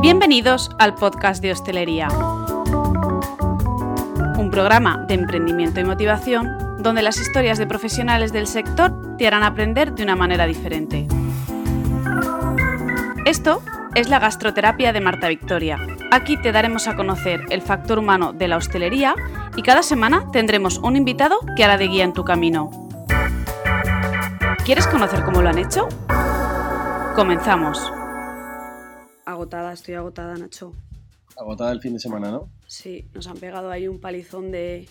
Bienvenidos al podcast de Hostelería, un programa de emprendimiento y motivación donde las historias de profesionales del sector te harán aprender de una manera diferente. Esto es la gastroterapia de Marta Victoria. Aquí te daremos a conocer el factor humano de la hostelería y cada semana tendremos un invitado que hará de guía en tu camino. ¿Quieres conocer cómo lo han hecho? Comenzamos. Agotada, estoy agotada, Nacho. Agotada el fin de semana, ¿no? Sí, nos han pegado ahí un palizón de,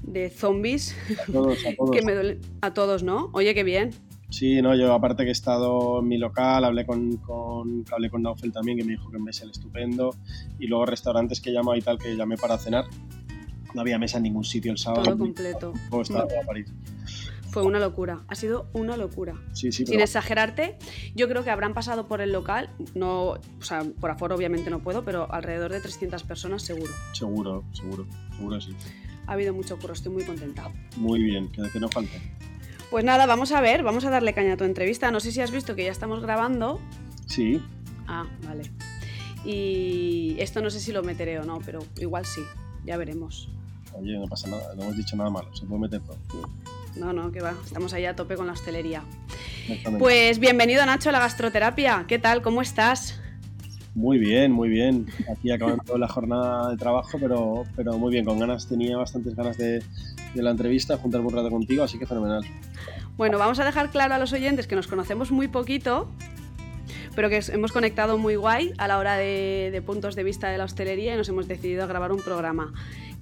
de zombies. A todos, a todos. que me duele a todos, ¿no? Oye, qué bien. Sí, no, yo aparte que he estado en mi local, hablé con, con, hablé con Naufel también, que me dijo que me el estupendo, y luego restaurantes que llamo y tal, que llamé para cenar. No había mesa en ningún sitio el sábado. Todo completo. Todo estaba todo a París. Fue una locura, ha sido una locura. Sí, sí, Sin pero exagerarte, yo creo que habrán pasado por el local, no, o sea, por aforo obviamente no puedo, pero alrededor de 300 personas seguro. seguro, seguro, seguro sí. Ha habido mucho curro, estoy muy contenta. Muy bien, que, que no falte. Pues nada, vamos a ver, vamos a darle caña a tu entrevista. No sé si has visto que ya estamos grabando. Sí, Ah, vale. Y esto no sé si lo meteré o no, pero igual sí, ya veremos. oye, no pasa nada, no hemos dicho nada malo, se puede meter todo. No, no, que va, estamos ahí a tope con la hostelería. Pues bienvenido Nacho a la gastroterapia. ¿Qué tal? ¿Cómo estás? Muy bien, muy bien. Aquí acabando la jornada de trabajo, pero, pero muy bien, con ganas, tenía bastantes ganas de, de la entrevista, juntarme un rato contigo, así que fenomenal. Bueno, vamos a dejar claro a los oyentes que nos conocemos muy poquito, pero que hemos conectado muy guay a la hora de, de puntos de vista de la hostelería y nos hemos decidido a grabar un programa.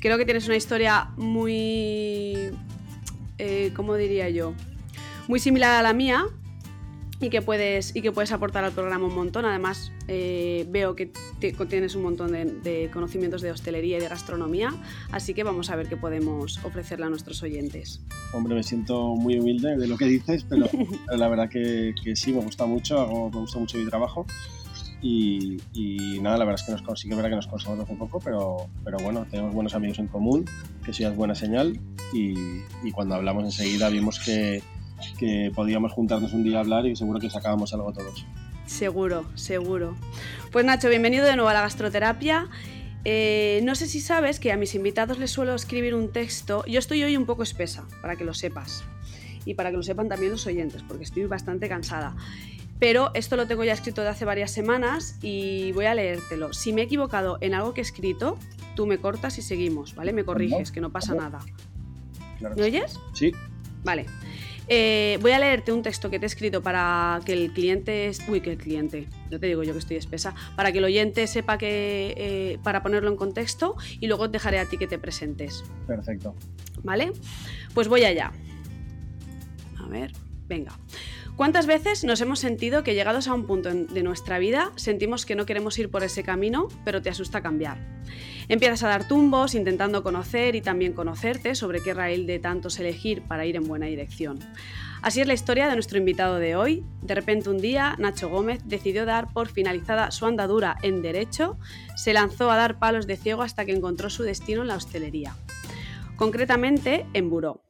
Creo que tienes una historia muy, eh, ¿cómo diría yo? Muy similar a la mía y que puedes, y que puedes aportar al programa un montón. Además, eh, veo que te- tienes un montón de, de conocimientos de hostelería y de gastronomía, así que vamos a ver qué podemos ofrecerle a nuestros oyentes. Hombre, me siento muy humilde de lo que dices, pero la verdad que, que sí, me gusta mucho, hago- me gusta mucho mi trabajo. Y, y nada, la verdad es que nos, con- sí que es verdad que nos conocemos hace poco, pero, pero bueno, tenemos buenos amigos en común, que eso ya es buena señal. Y, y cuando hablamos enseguida vimos que, que podíamos juntarnos un día a hablar y seguro que sacábamos algo todos. Seguro, seguro. Pues Nacho, bienvenido de nuevo a la gastroterapia. Eh, no sé si sabes que a mis invitados les suelo escribir un texto. Yo estoy hoy un poco espesa, para que lo sepas. Y para que lo sepan también los oyentes, porque estoy bastante cansada. Pero esto lo tengo ya escrito de hace varias semanas y voy a leértelo. Si me he equivocado en algo que he escrito, tú me cortas y seguimos, ¿vale? Me corriges, que no pasa nada. Claro. ¿Me oyes? Sí, Vale. Eh, voy a leerte un texto que te he escrito para que el cliente. Uy, que el cliente. No te digo yo que estoy espesa. Para que el oyente sepa que. eh, para ponerlo en contexto y luego dejaré a ti que te presentes. perfecto. ¿Vale? Pues voy allá. A ver, venga. ¿Cuántas veces nos hemos sentido que llegados a un punto de nuestra vida sentimos que no queremos ir por ese camino, pero te asusta cambiar? Empiezas a dar tumbos intentando conocer y también conocerte sobre qué raíl de tantos elegir para ir en buena dirección. Así es la historia de nuestro invitado de hoy. De repente un día, Nacho Gómez decidió dar por finalizada su andadura en Derecho, se lanzó a dar palos de ciego hasta que encontró su destino en la hostelería concretamente en Buró.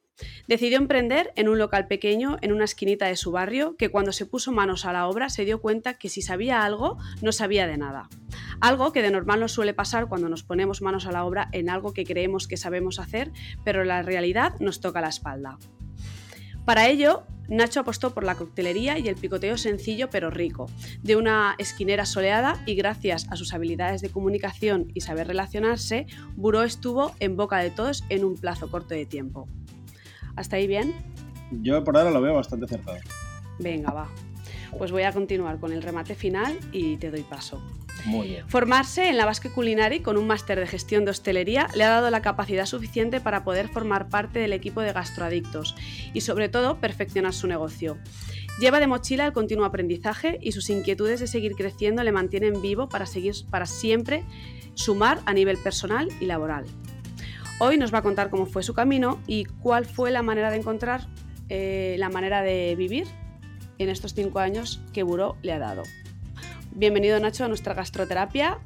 Decidió emprender en un local pequeño en una esquinita de su barrio que cuando se puso manos a la obra se dio cuenta que si sabía algo no sabía de nada. Algo que de normal nos suele pasar cuando nos ponemos manos a la obra en algo que creemos que sabemos hacer, pero la realidad nos toca la espalda. Para ello, Nacho apostó por la coctelería y el picoteo sencillo pero rico, de una esquinera soleada y gracias a sus habilidades de comunicación y saber relacionarse, Buró estuvo en boca de todos en un plazo corto de tiempo. ¿Hasta ahí bien? Yo por ahora lo veo bastante acertado. Venga, va. Pues voy a continuar con el remate final y te doy paso. Muy bien. Formarse en la Basque Culinary con un máster de gestión de hostelería le ha dado la capacidad suficiente para poder formar parte del equipo de gastroadictos y sobre todo perfeccionar su negocio. Lleva de mochila el continuo aprendizaje y sus inquietudes de seguir creciendo le mantienen vivo para, seguir, para siempre sumar a nivel personal y laboral. Hoy nos va a contar cómo fue su camino y cuál fue la manera de encontrar eh, la manera de vivir en estos cinco años que Buró le ha dado. Bienvenido Nacho a nuestra gastroterapia.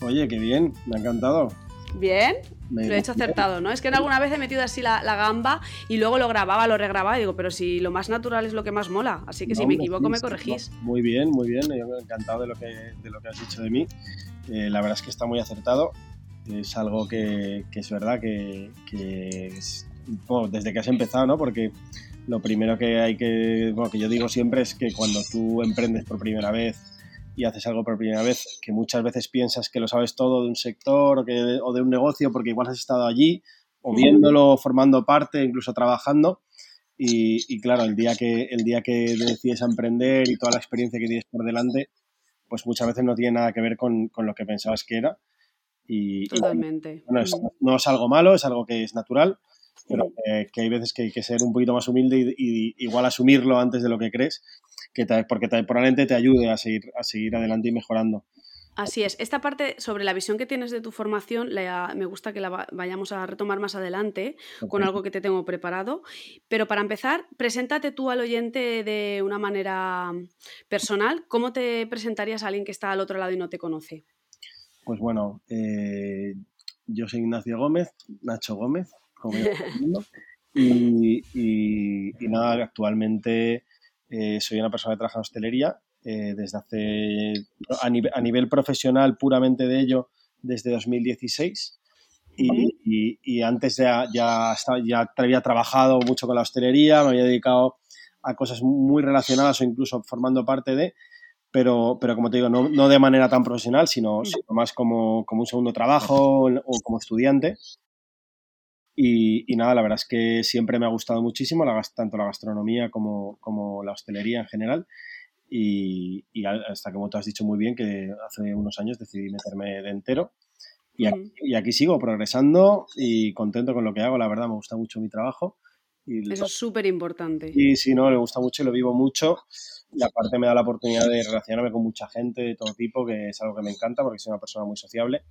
Oye, qué bien, me ha encantado. Bien, lo he hecho acertado, ¿no? Es que en alguna vez he metido así la, gamba y luego lo grababa, lo regrababa y digo, pero si lo más natural es lo que más mola, así que si me equivoco me corregís. Muy bien, muy bien, yo me he encantado de lo que, de lo que has dicho de mí. Eh, la verdad es que está muy acertado, es algo que, es verdad que, desde que has empezado, ¿no? Porque lo primero que hay que, bueno, que yo digo siempre es que cuando tú emprendes por primera vez y haces algo por primera vez, que muchas veces piensas que lo sabes todo de un sector o, que, o de un negocio porque igual has estado allí o viéndolo, formando parte, incluso trabajando. Y, claro, el día, que, el día que decides emprender y toda la experiencia que tienes por delante, pues muchas veces no tiene nada que ver con, con lo que pensabas que era. Y, Totalmente. bueno, no es algo malo, es algo que es natural, pero que, hay veces que hay que ser un poquito más humilde y, igual asumirlo antes de lo que crees que porque probablemente te ayude a seguir, a seguir adelante y mejorando. Así es. Esta parte sobre la visión que tienes de tu formación me gusta que la vayamos a retomar más adelante con algo que te tengo preparado. Pero para empezar, preséntate tú al oyente de una manera personal. ¿Cómo te presentarías a alguien que está al otro lado y no te conoce? Pues bueno, eh, yo soy Ignacio Gómez, Nacho Gómez, como y, y, y nada, actualmente eh, soy una persona que trabaja en hostelería eh, desde hace, a, nivel profesional puramente de ello, desde 2016. Y, y, antes ya, ya, ya había trabajado mucho con la hostelería, me había dedicado a cosas muy relacionadas o incluso formando parte de, pero, pero como te digo, no, no de manera tan profesional, sino, sino más como, como, un segundo trabajo o como estudiante. Y, nada, la verdad es que siempre me ha gustado muchísimo la, tanto la gastronomía como, como la hostelería en general. Y, hasta como tú has dicho muy bien, que hace unos años decidí meterme de entero. Y aquí, y aquí, sigo progresando y contento con lo que hago. La verdad, me gusta mucho mi trabajo. Y Eso es súper importante. Y si no, le gusta mucho y lo vivo mucho y aparte me da la oportunidad de relacionarme con mucha gente de todo tipo, que es algo que me encanta porque soy una persona muy sociable.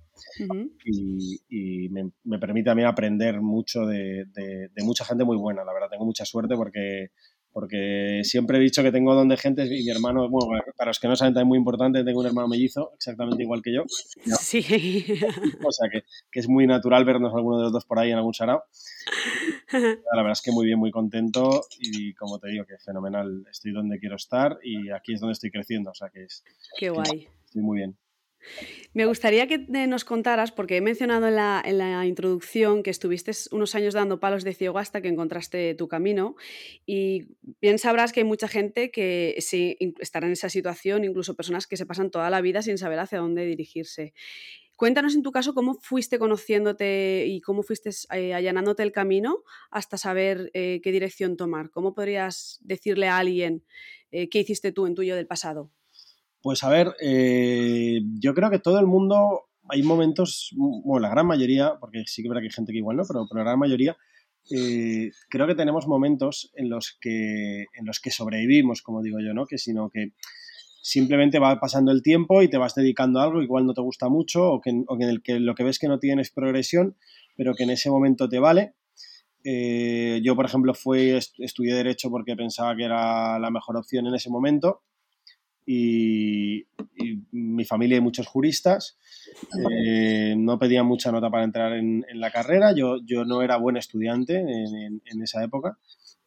Y, me, permite también aprender mucho de, de, mucha gente muy buena, la verdad, tengo mucha suerte porque, porque siempre he dicho que tengo don de gente y mi hermano, bueno, para los que no saben, también muy importante, tengo un hermano mellizo, exactamente igual que yo. Sí. O sea que, que, es muy natural vernos alguno de los dos por ahí en algún sarao. La verdad es que muy bien, muy contento y como te digo, que fenomenal, estoy donde quiero estar y aquí es donde estoy creciendo, o sea que es... Qué guay. estoy muy bien. Me gustaría que nos contaras, porque he mencionado en la, introducción que estuviste unos años dando palos de ciego hasta que encontraste tu camino y bien sabrás que hay mucha gente que estará en esa situación, incluso personas que se pasan toda la vida sin saber hacia dónde dirigirse. Cuéntanos en tu caso cómo fuiste conociéndote y cómo fuiste eh, allanándote el camino hasta saber eh, qué dirección tomar. ¿Cómo podrías decirle a alguien eh, qué hiciste tú en tuyo del pasado? Pues a ver, yo creo que todo el mundo, hay momentos, bueno, la gran mayoría, porque sí que verá que hay gente que igual no, pero, la gran mayoría, creo que tenemos momentos en los que, en los que sobrevivimos, como digo yo, ¿no? Que sino que simplemente va pasando el tiempo y te vas dedicando a algo, igual no te gusta mucho o que, en el que lo que ves que no tienes progresión, pero que en ese momento te vale. Eh, yo, por ejemplo, fui, estudié Derecho porque pensaba que era la mejor opción en ese momento y, mi familia hay muchos juristas, eh, no pedían mucha nota para entrar en, la carrera, yo, yo no era buen estudiante en esa época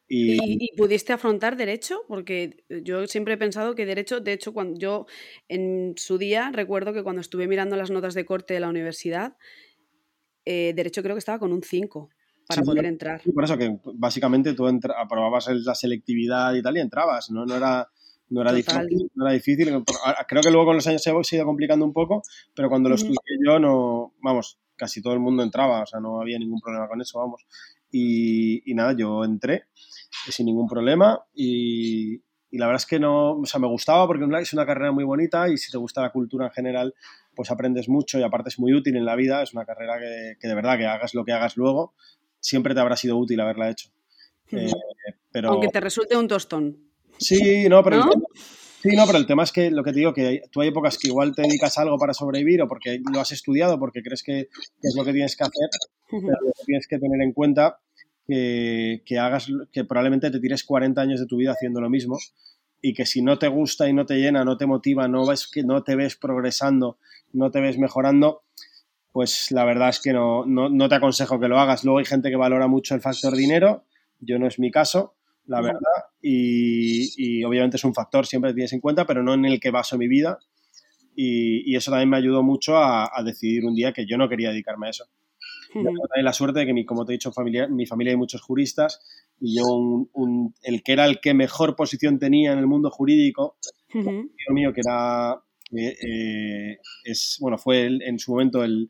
y... pudiste afrontar derecho? Porque yo siempre he pensado que derecho, de hecho, cuando yo en su día recuerdo que cuando estuve mirando las notas de corte de la universidad, eh, derecho creo que estaba con un 5 para poder entrar. por eso que básicamente tú aprobabas la selectividad y tal y entrabas, ¿no? No era, no era difícil, no era difícil. Creo que luego con los años se ha ido complicando un poco, pero cuando lo estudié yo no, vamos, casi todo el mundo entraba, o sea, no había ningún problema con eso, vamos. Y, y nada, yo entré sin ningún problema y, y, la verdad es que no, o sea, me gustaba porque es una carrera muy bonita y si te gusta la cultura en general, pues aprendes mucho y aparte es muy útil en la vida, es una carrera que, que de verdad que hagas lo que hagas luego, siempre te habrá sido útil haberla hecho. Eh, pero... Aunque te resulte un tostón. Sí, no, pero... El tema, sí, no, pero el tema es que lo que te digo, que tú hay épocas que igual te dedicas a algo para sobrevivir o porque lo has estudiado, porque crees que, que es lo que tienes que hacer, pero lo que tienes que tener en cuenta que, hagas, que probablemente te tires 40 años de tu vida haciendo lo mismo y que si no te gusta y no te llena, no te motiva, no ves que no te ves progresando, no te ves mejorando, pues la verdad es que no, no, te aconsejo que lo hagas. Luego hay gente que valora mucho el factor dinero, yo no es mi caso, la verdad, y, obviamente es un factor, siempre tienes en cuenta, pero no en el que baso mi vida. Y, eso también me ayudó mucho a, decidir un día que yo no quería dedicarme a eso. Tengo la suerte de que, mi, como te he dicho, familia, mi familia hay muchos juristas y yo, el que era el que mejor posición tenía en el mundo jurídico, uh mío que era, eh, es, bueno, fue en su momento el,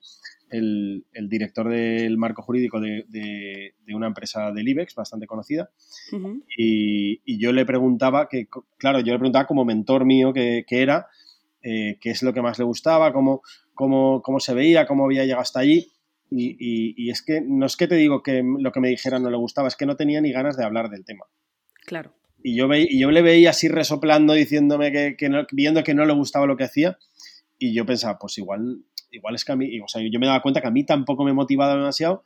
el, director del marco jurídico de, de, una empresa del IBEX bastante conocida. y, y, yo le preguntaba, que claro, yo le preguntaba como mentor mío que, que era, eh, qué es lo que más le gustaba, cómo, cómo, cómo se veía, cómo había llegado hasta allí. Y, y, es que no es que te digo que lo que me dijera no le gustaba, es que no tenía ni ganas de hablar del tema. Claro. Y yo, ve, y yo le veía así resoplando, diciéndome que, que no, viendo que no le gustaba lo que hacía. Y yo pensaba, pues igual, igual es que a mí, o sea, yo me daba cuenta que a mí tampoco me motivaba demasiado.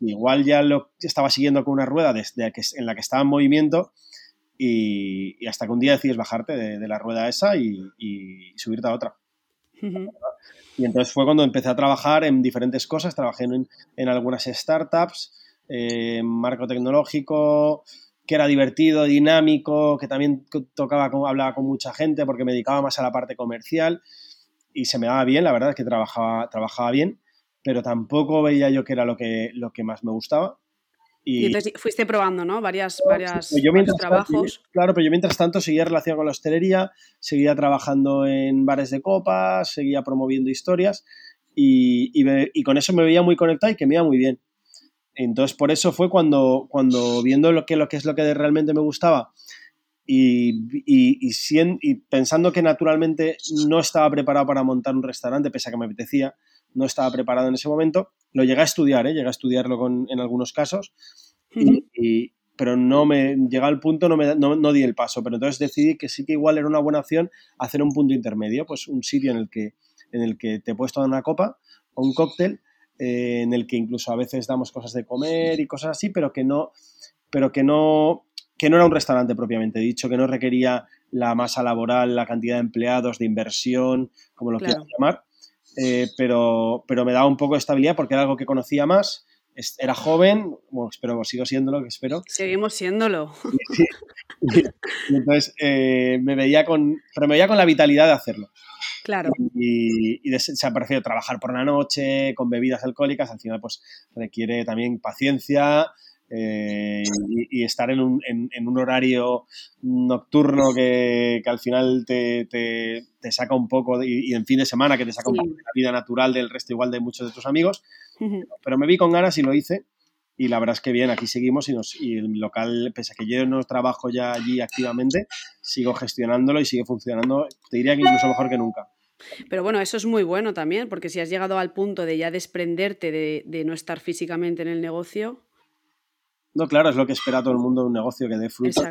Igual ya lo estaba siguiendo con una rueda desde que, en la que estaba en movimiento y, hasta que un día decides bajarte de, la rueda esa y, subirte a otra. Y entonces fue cuando empecé a trabajar en diferentes cosas. Trabajé en, algunas startups, en marco tecnológico, que era divertido, dinámico, que también tocaba, hablaba con mucha gente porque me dedicaba más a la parte comercial y se me daba bien, la verdad es que trabajaba, trabajaba bien, pero tampoco veía yo que era lo que, lo que más me gustaba. Y, entonces fuiste probando, ¿no? Varias, varias yo mientras trabajos. claro, pero yo mientras tanto seguía relacionado con la hostelería, seguía trabajando en bares de copas, seguía promoviendo historias y, y, con eso me veía muy conectado y que me iba muy bien. Entonces, por eso fue cuando, cuando viendo lo que, lo que es lo que realmente me gustaba y, y, y, pensando que naturalmente no estaba preparado para montar un restaurante, pese a que me apetecía, no estaba preparado en ese momento, lo llegué a estudiar, ¿eh? llegué a estudiarlo con, en algunos casos, y, pero no me llega al punto, no, me, no, no, di el paso. Pero entonces decidí que sí que igual era una buena opción hacer un punto intermedio, pues un sitio en el que, en el que te puedes tomar una copa o un cóctel, eh, en el que incluso a veces damos cosas de comer y cosas así, pero que no, pero que no, que no era un restaurante propiamente dicho, que no requería la masa laboral, la cantidad de empleados, de inversión, como lo quieras llamar, eh, pero, pero me daba un poco de estabilidad porque era algo que conocía más, era joven, bueno, espero, sigo siéndolo, que espero. Seguimos siéndolo. entonces eh, me veía con, pero me veía con la vitalidad de hacerlo. Claro. Y, se ha parecido trabajar por la noche con bebidas alcohólicas, al final pues requiere también paciencia, eh, y, estar en un, en, un, horario nocturno que, que al final te, te, te, saca un poco, y, en fin de semana que te saca un poco de la vida natural del resto igual de muchos de tus amigos. Pero me vi con ganas y lo hice. Y la verdad es que bien, aquí seguimos y, nos, y el local, pese a que yo no trabajo ya allí activamente, sigo gestionándolo y sigue funcionando, te diría que incluso mejor que nunca. Pero bueno, eso es muy bueno también, porque si has llegado al punto de ya desprenderte de, de no estar físicamente en el negocio, no, claro, es lo que espera todo el mundo de un negocio que dé frutos,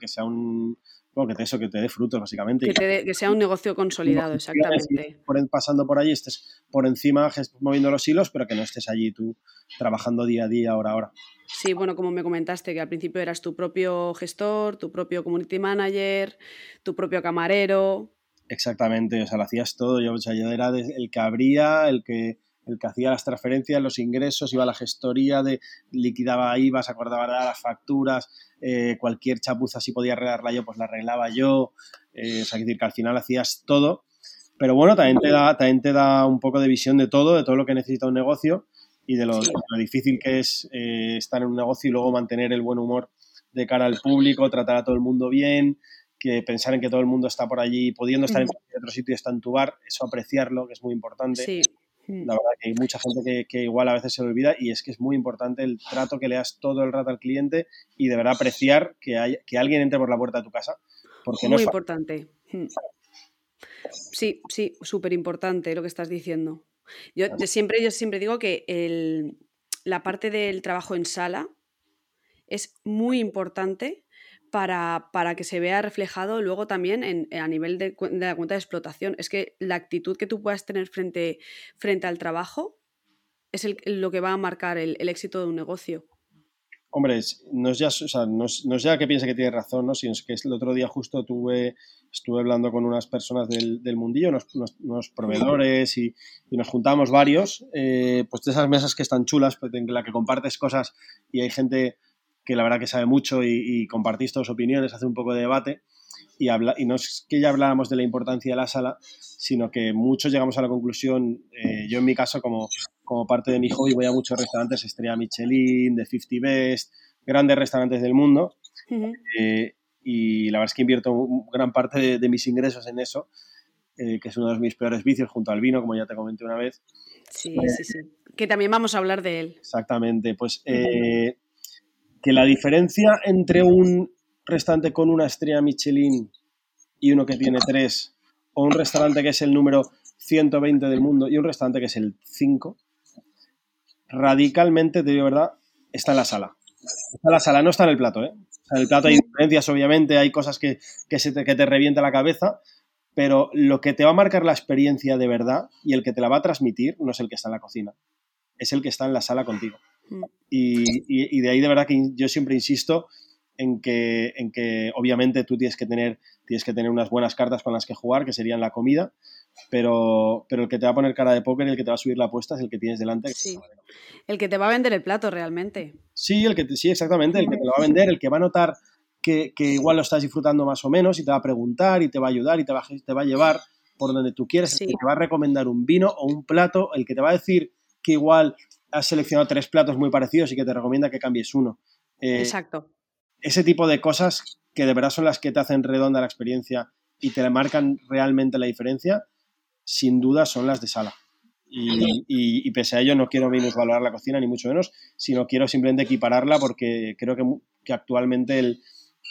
que sea, un... Bueno, que te, eso, que te dé frutos, básicamente. Que, sea un negocio consolidado, exactamente. pasando por allí, estés por encima moviendo los hilos, pero que no estés allí tú trabajando día a día, hora a hora. Sí, bueno, como me comentaste, que al principio eras tu propio gestor, tu propio community manager, tu propio camarero. Exactamente, o sea, lo hacías todo. Yo, o sea, yo era el que abría, el que el que hacía las transferencias, los ingresos, iba a la gestoría, de liquidaba IVA, se acordaba de las facturas, eh, cualquier chapuza si podía arreglarla yo, pues la arreglaba yo. Eh, o sea, decir que al final hacías todo. Pero bueno, también te, da, también te da un poco de visión de todo, de todo lo que necesita un negocio y de lo, difícil que es eh, estar en un negocio y luego mantener el buen humor de cara al público, tratar a todo el mundo bien, que pensar en que todo el mundo está por allí, pudiendo estar en otro sitio y está en tu bar, eso apreciarlo, que es muy importante. Sí. La verdad que hay mucha gente que, igual a veces se le olvida y es que es muy importante el trato que le das todo el rato al cliente y de verdad apreciar que, hay, que alguien entre por la puerta de tu casa. Porque muy no importante. Hmm. Sí, sí, súper importante lo que estás diciendo. Yo, siempre, yo siempre digo que el, la parte del trabajo en sala es muy importante para, que se vea reflejado luego también en, a nivel de, la cuenta de explotación. Es que la actitud que tú puedas tener frente, frente al trabajo es lo que va a marcar el, éxito de un negocio. hombre, no es ya, no es, ya que piense que tiene razón, ¿no? sino es que el otro día justo tuve, estuve hablando con unas personas del, mundillo, unos, proveedores y, nos juntamos varios, eh, pues de esas mesas que están chulas, pues, en la que compartes cosas y hay gente que la verdad que sabe mucho y, compartís todas opiniones, hace un poco de debate y, habla, y no es que ya hablábamos de la importancia de la sala, sino que muchos llegamos a la conclusión, eh, yo en mi caso como como parte de mi hobby voy a muchos restaurantes, estrella Michelin, de 50 Best, grandes restaurantes del mundo. Eh, y la verdad es que invierto gran parte de, mis ingresos en eso, eh, que es uno de mis peores vicios junto al vino, como ya te comenté una vez. Sí, sí, sí. Que también vamos a hablar de él. Exactamente. Pues que la diferencia entre un restaurante con una estrella Michelin y uno que tiene tres, o un restaurante que es el número 120 del mundo y un restaurante que es el 5, radicalmente, te digo verdad, está en la sala. Está en la sala, no está en el plato, ¿eh? en el plato hay diferencias, obviamente, hay cosas que, se te, que te revienta la cabeza, pero lo que te va a marcar la experiencia de verdad y el que te la va a transmitir no es el que está en la cocina, es el que está en la sala contigo. Mm. Y, de ahí de verdad que yo siempre insisto en que, en que obviamente tú tienes que, tener, tienes que tener unas buenas cartas con las que jugar, que serían la comida, pero, pero el que te va a poner cara de póker y el que te va a subir la apuesta es el que tienes delante. Sí. El que te va a vender el plato realmente. Sí, el que sí, exactamente, el que te lo va a vender, el que va a notar que, que, igual lo estás disfrutando más o menos y te va a preguntar y te va a ayudar y te va, te va a llevar por donde tú quieres, el que te va a recomendar un vino o un plato, el que te va a decir que igual has seleccionado tres platos muy parecidos y que te recomienda que cambies uno. Eh, Exacto. Ese tipo de cosas que de verdad son las que te hacen redonda la experiencia y te marcan realmente la diferencia, sin duda son las de sala. Y, pese a ello no quiero valorar la cocina, ni mucho menos, sino quiero simplemente equipararla porque creo que, actualmente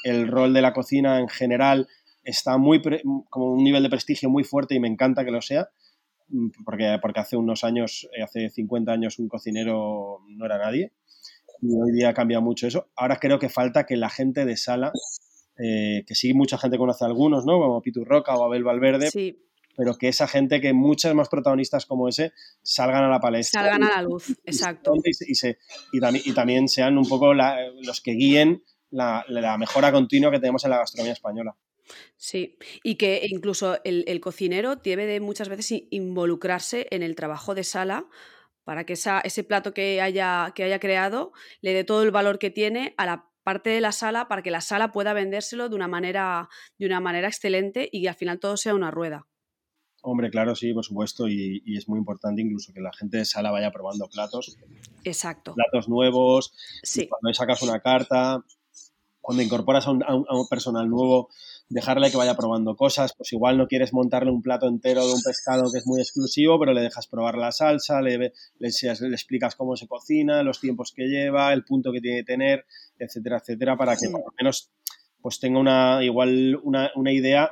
el, rol de la cocina en general está muy como un nivel de prestigio muy fuerte y me encanta que lo sea, porque, porque hace unos años, eh, hace 50 años un cocinero no era nadie y hoy día cambia mucho eso. Ahora creo que falta que la gente de sala, eh, que sí mucha gente conoce a algunos, ¿no? Como Pitu Roca o Abel Valverde, sí pero que esa gente, que muchas más protagonistas como ese, salgan a la palestra. Salgan a la luz, exacto. Y, y, también sean un poco los que guíen la, mejora continua que tenemos en la gastronomía española. Sí, y que incluso el, cocinero debe de muchas veces involucrarse en el trabajo de sala para que ese plato que haya, que haya creado le dé todo el valor que tiene a la parte de la sala para que la sala pueda vendérselo de una manera, de una manera excelente y al final todo sea una rueda. Hombre, claro, sí, por supuesto, y, es muy importante incluso que la gente de sala vaya probando platos. Exacto. Platos nuevos, sí. cuando sacas una carta, cuando incorporas a un, personal nuevo, dejarle que vaya probando cosas, pues igual no quieres montarle un plato entero de un pescado que es muy exclusivo, pero le dejas probar la salsa, le, le, le explicas cómo se cocina, los tiempos que lleva, el punto que tiene que tener, etcétera, etcétera, para que por lo menos pues tenga una igual una, una idea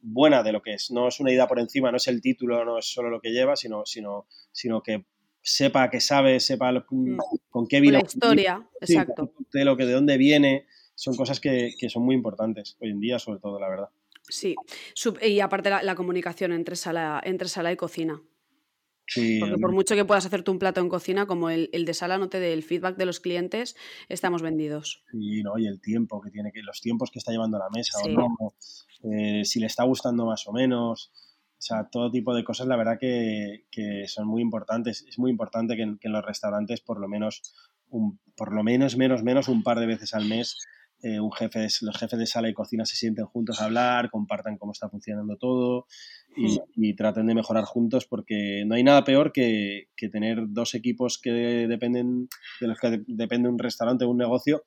buena de lo que es. No es una idea por encima, no es el título, no es solo lo que lleva, sino, sino, sino que sepa que sabe, sepa mm. con qué vino. La historia, exacto. De lo que de dónde viene, son cosas que, son muy importantes hoy en día, sobre todo, la verdad. Sí, y aparte la, comunicación entre sala, entre sala y cocina. Porque por mucho que puedas hacerte un plato en cocina, como el, de sala no te dé el feedback de los clientes, estamos vendidos. Y, ¿no? y el tiempo que tiene, que los tiempos que está llevando a la mesa, o no, eh, si le está gustando más o menos. O sea, todo tipo de cosas, la verdad que, son muy importantes. Es muy importante que en, los restaurantes, por lo menos, un, por lo menos, menos, menos, un par de veces al mes, eh, un jefe, los jefes de sala y cocina se sienten juntos a hablar, compartan cómo está funcionando todo y, traten de mejorar juntos porque no hay nada peor que, tener dos equipos que dependen de los que depende un restaurante o un negocio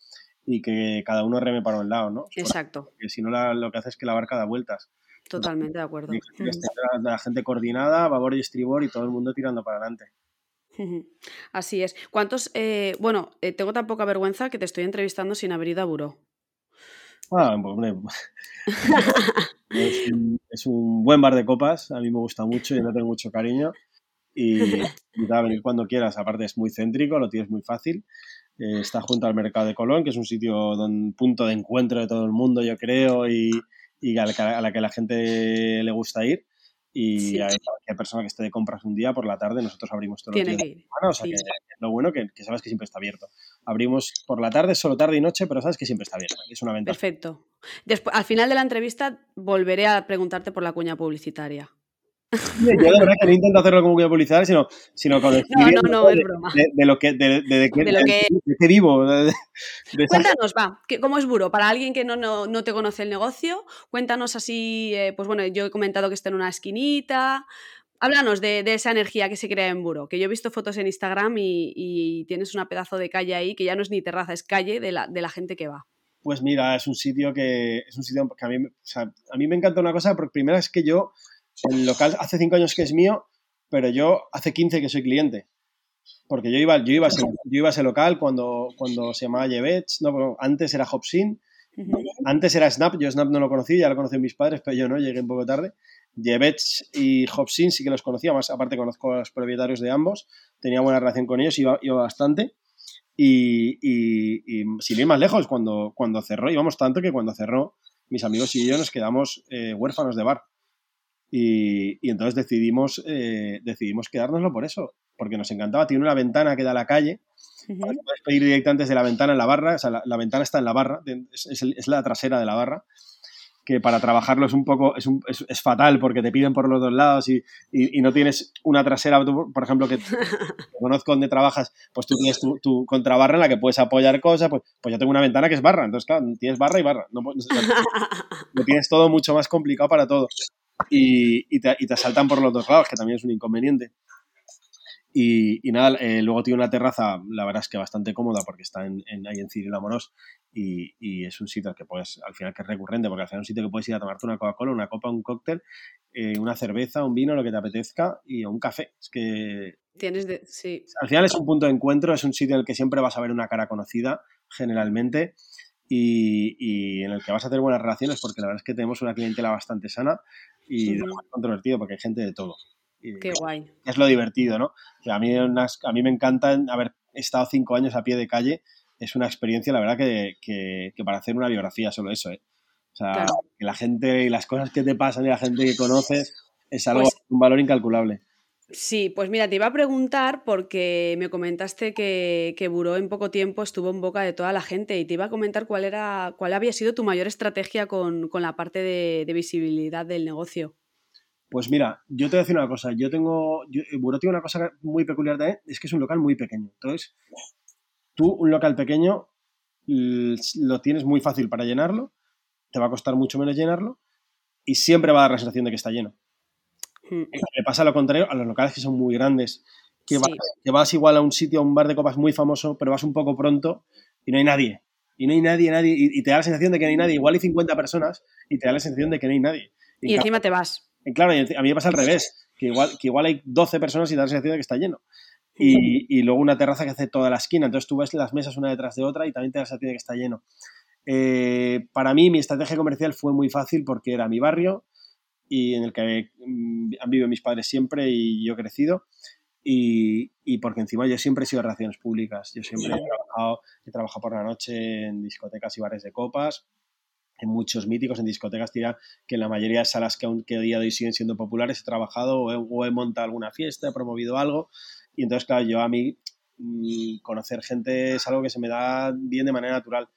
y que cada uno reme para un lado, ¿no? Exacto. Porque si no, lo que hace es que la barca da vueltas. Totalmente de acuerdo. la, gente coordinada, babor y estribor y todo el mundo tirando para adelante. Así es. ¿Cuántos? Eh, bueno, eh, tengo tan poca vergüenza que te estoy entrevistando sin haber ido a Buró. Ah, hombre. es, un, buen bar de copas. A mí me gusta mucho y no tengo mucho cariño. Y, y a venir cuando quieras. Aparte, es muy céntrico, lo tienes muy fácil. Eh, está junto al Mercado de Colón, que es un sitio, punto de encuentro de todo el mundo, yo creo, y, a, la, que la gente le gusta ir. Y hay, hay persona que esté de compras un día por la tarde, nosotros abrimos todo Tiene el que ir. o sea Sí. que lo bueno que, que sabes que siempre está abierto. Abrimos por la tarde, solo tarde y noche, pero sabes que siempre está abierto. Es una ventaja. Perfecto. Después, al final de la entrevista volveré a preguntarte por la cuña publicitaria. Yo de verdad que no intento hacerlo como voy a publicitar, sino, sino con el No, no, no, es de, broma. de- de lo que, de, de- de lo que- qué vivo. Cuéntanos, va, que- ¿cómo es Buro? Para alguien que no, no, no te conoce el negocio, cuéntanos así, eh, pues bueno, yo he comentado que está en una esquinita. Háblanos de, de esa energía que se crea en Buro, que yo he visto fotos en Instagram y, y tienes una pedazo de calle ahí que ya no es ni terraza, es calle de la, de la gente que va. Pues mira, es un sitio que es un sitio que a mí, me- o sea, a mí me encanta una cosa, porque primero es que yo, el local hace cinco años que es mío, pero yo hace 15 que soy cliente. Porque yo iba, yo iba, a, ese, yo iba a ese local cuando, cuando se llamaba Jevets, no, bueno, antes era Hopsin, Ujú. antes era Snap, yo Snap no lo conocí, ya lo conocen mis padres, pero yo no, llegué un poco tarde. Jevets y Hopsin sí que los conocía, más aparte conozco a los propietarios de ambos, tenía buena relación con ellos, iba, iba bastante. Y, y, y sin ir más lejos, cuando, cuando cerró, íbamos tanto que cuando cerró, mis amigos y yo nos quedamos eh, huérfanos de bar. Y, y entonces decidimos, eh, decidimos quedárnoslo por eso, porque nos encantaba. Tiene una ventana que da a la calle, Ujú. puedes pedir directamente desde la ventana en la barra, o sea, la, la ventana está en la barra, es, es el- es la trasera de la barra, que para trabajarlo es un poco, es, un- es- fatal porque te piden por los dos lados y, y- y no tienes una trasera, tú, por ejemplo, que que conozco donde trabajas, pues tú tienes tu, tu contrabarra en la que puedes apoyar cosas, pues, pues yo tengo una ventana que es barra, entonces claro, tienes barra y barra, no, puedes- lo tienes todo mucho más complicado para todo. Y, y te, y te asaltan por los dos lados, que también es un inconveniente. Y, y nada, eh, luego tiene una terraza, la verdad es que bastante cómoda porque está en, en, ahí en Cirilo Amorós y, y es un sitio al que puedes, al final que es recurrente, porque al final es un sitio que puedes ir a tomarte una Coca-Cola, una copa, un cóctel, eh, una cerveza, un vino, lo que te apetezca y un café. Es que Tienes de. Sí. al final es un punto de encuentro, es un sitio en el que siempre vas a ver una cara conocida, generalmente, y, y en el que vas a tener buenas relaciones, porque la verdad es que tenemos una clientela bastante sana y uh controvertido, porque hay gente de todo. Y Qué guay. es lo divertido, ¿no? Que a, mí unas- a mí me encanta haber estado cinco años a pie de calle, es una experiencia, la verdad, que, que- que para hacer una biografía solo eso, ¿eh? O sea, Claro. que la gente y las cosas que te pasan y la gente que conoces es algo, Pues- un valor incalculable. Sí, pues mira, te iba a preguntar porque me comentaste que, que Buró en poco tiempo estuvo en boca de toda la gente y te iba a comentar cuál era, cuál había sido tu mayor estrategia con, con la parte de, visibilidad del negocio. Pues mira, yo te voy a decir una cosa. Yo tengo. Yo, Buró tiene una cosa muy peculiar también, es que es un local muy pequeño. Entonces, tú, un local pequeño, lo tienes muy fácil para llenarlo, te va a costar mucho menos llenarlo, y siempre va a dar la sensación de que está lleno. Mm, Le pasa lo contrario a los locales que son muy grandes, que, Sí. vas, que vas igual a un sitio, a un bar de copas muy famoso, pero vas un poco pronto y no hay nadie. Y no hay nadie, nadie, y, y te da la sensación de que no hay nadie. Igual hay 50 personas y te da la sensación de que no hay nadie. Y Y en encima te vas. y Claro, a mí me pasa al revés, que igual, que igual hay 12 personas y te da la sensación de que está lleno. Y, y luego una terraza que hace toda la esquina, entonces tú ves las mesas una detrás de otra y también te da la sensación de que está lleno. Eh, para mí mi estrategia comercial fue muy fácil porque era mi barrio y en el que mm, han vivido mis padres siempre y yo he crecido y, y porque encima yo siempre he sido de relaciones públicas, yo siempre he trabajado, he trabajado por la noche en discotecas y bares de copas, en muchos míticos, en discotecas, tira que en la mayoría de salas que, aún, que a día de hoy siguen siendo populares he trabajado o he, o he montado alguna fiesta, he promovido algo. Y entonces, claro, yo a mí mmm, conocer gente es algo que se me da bien de manera natural.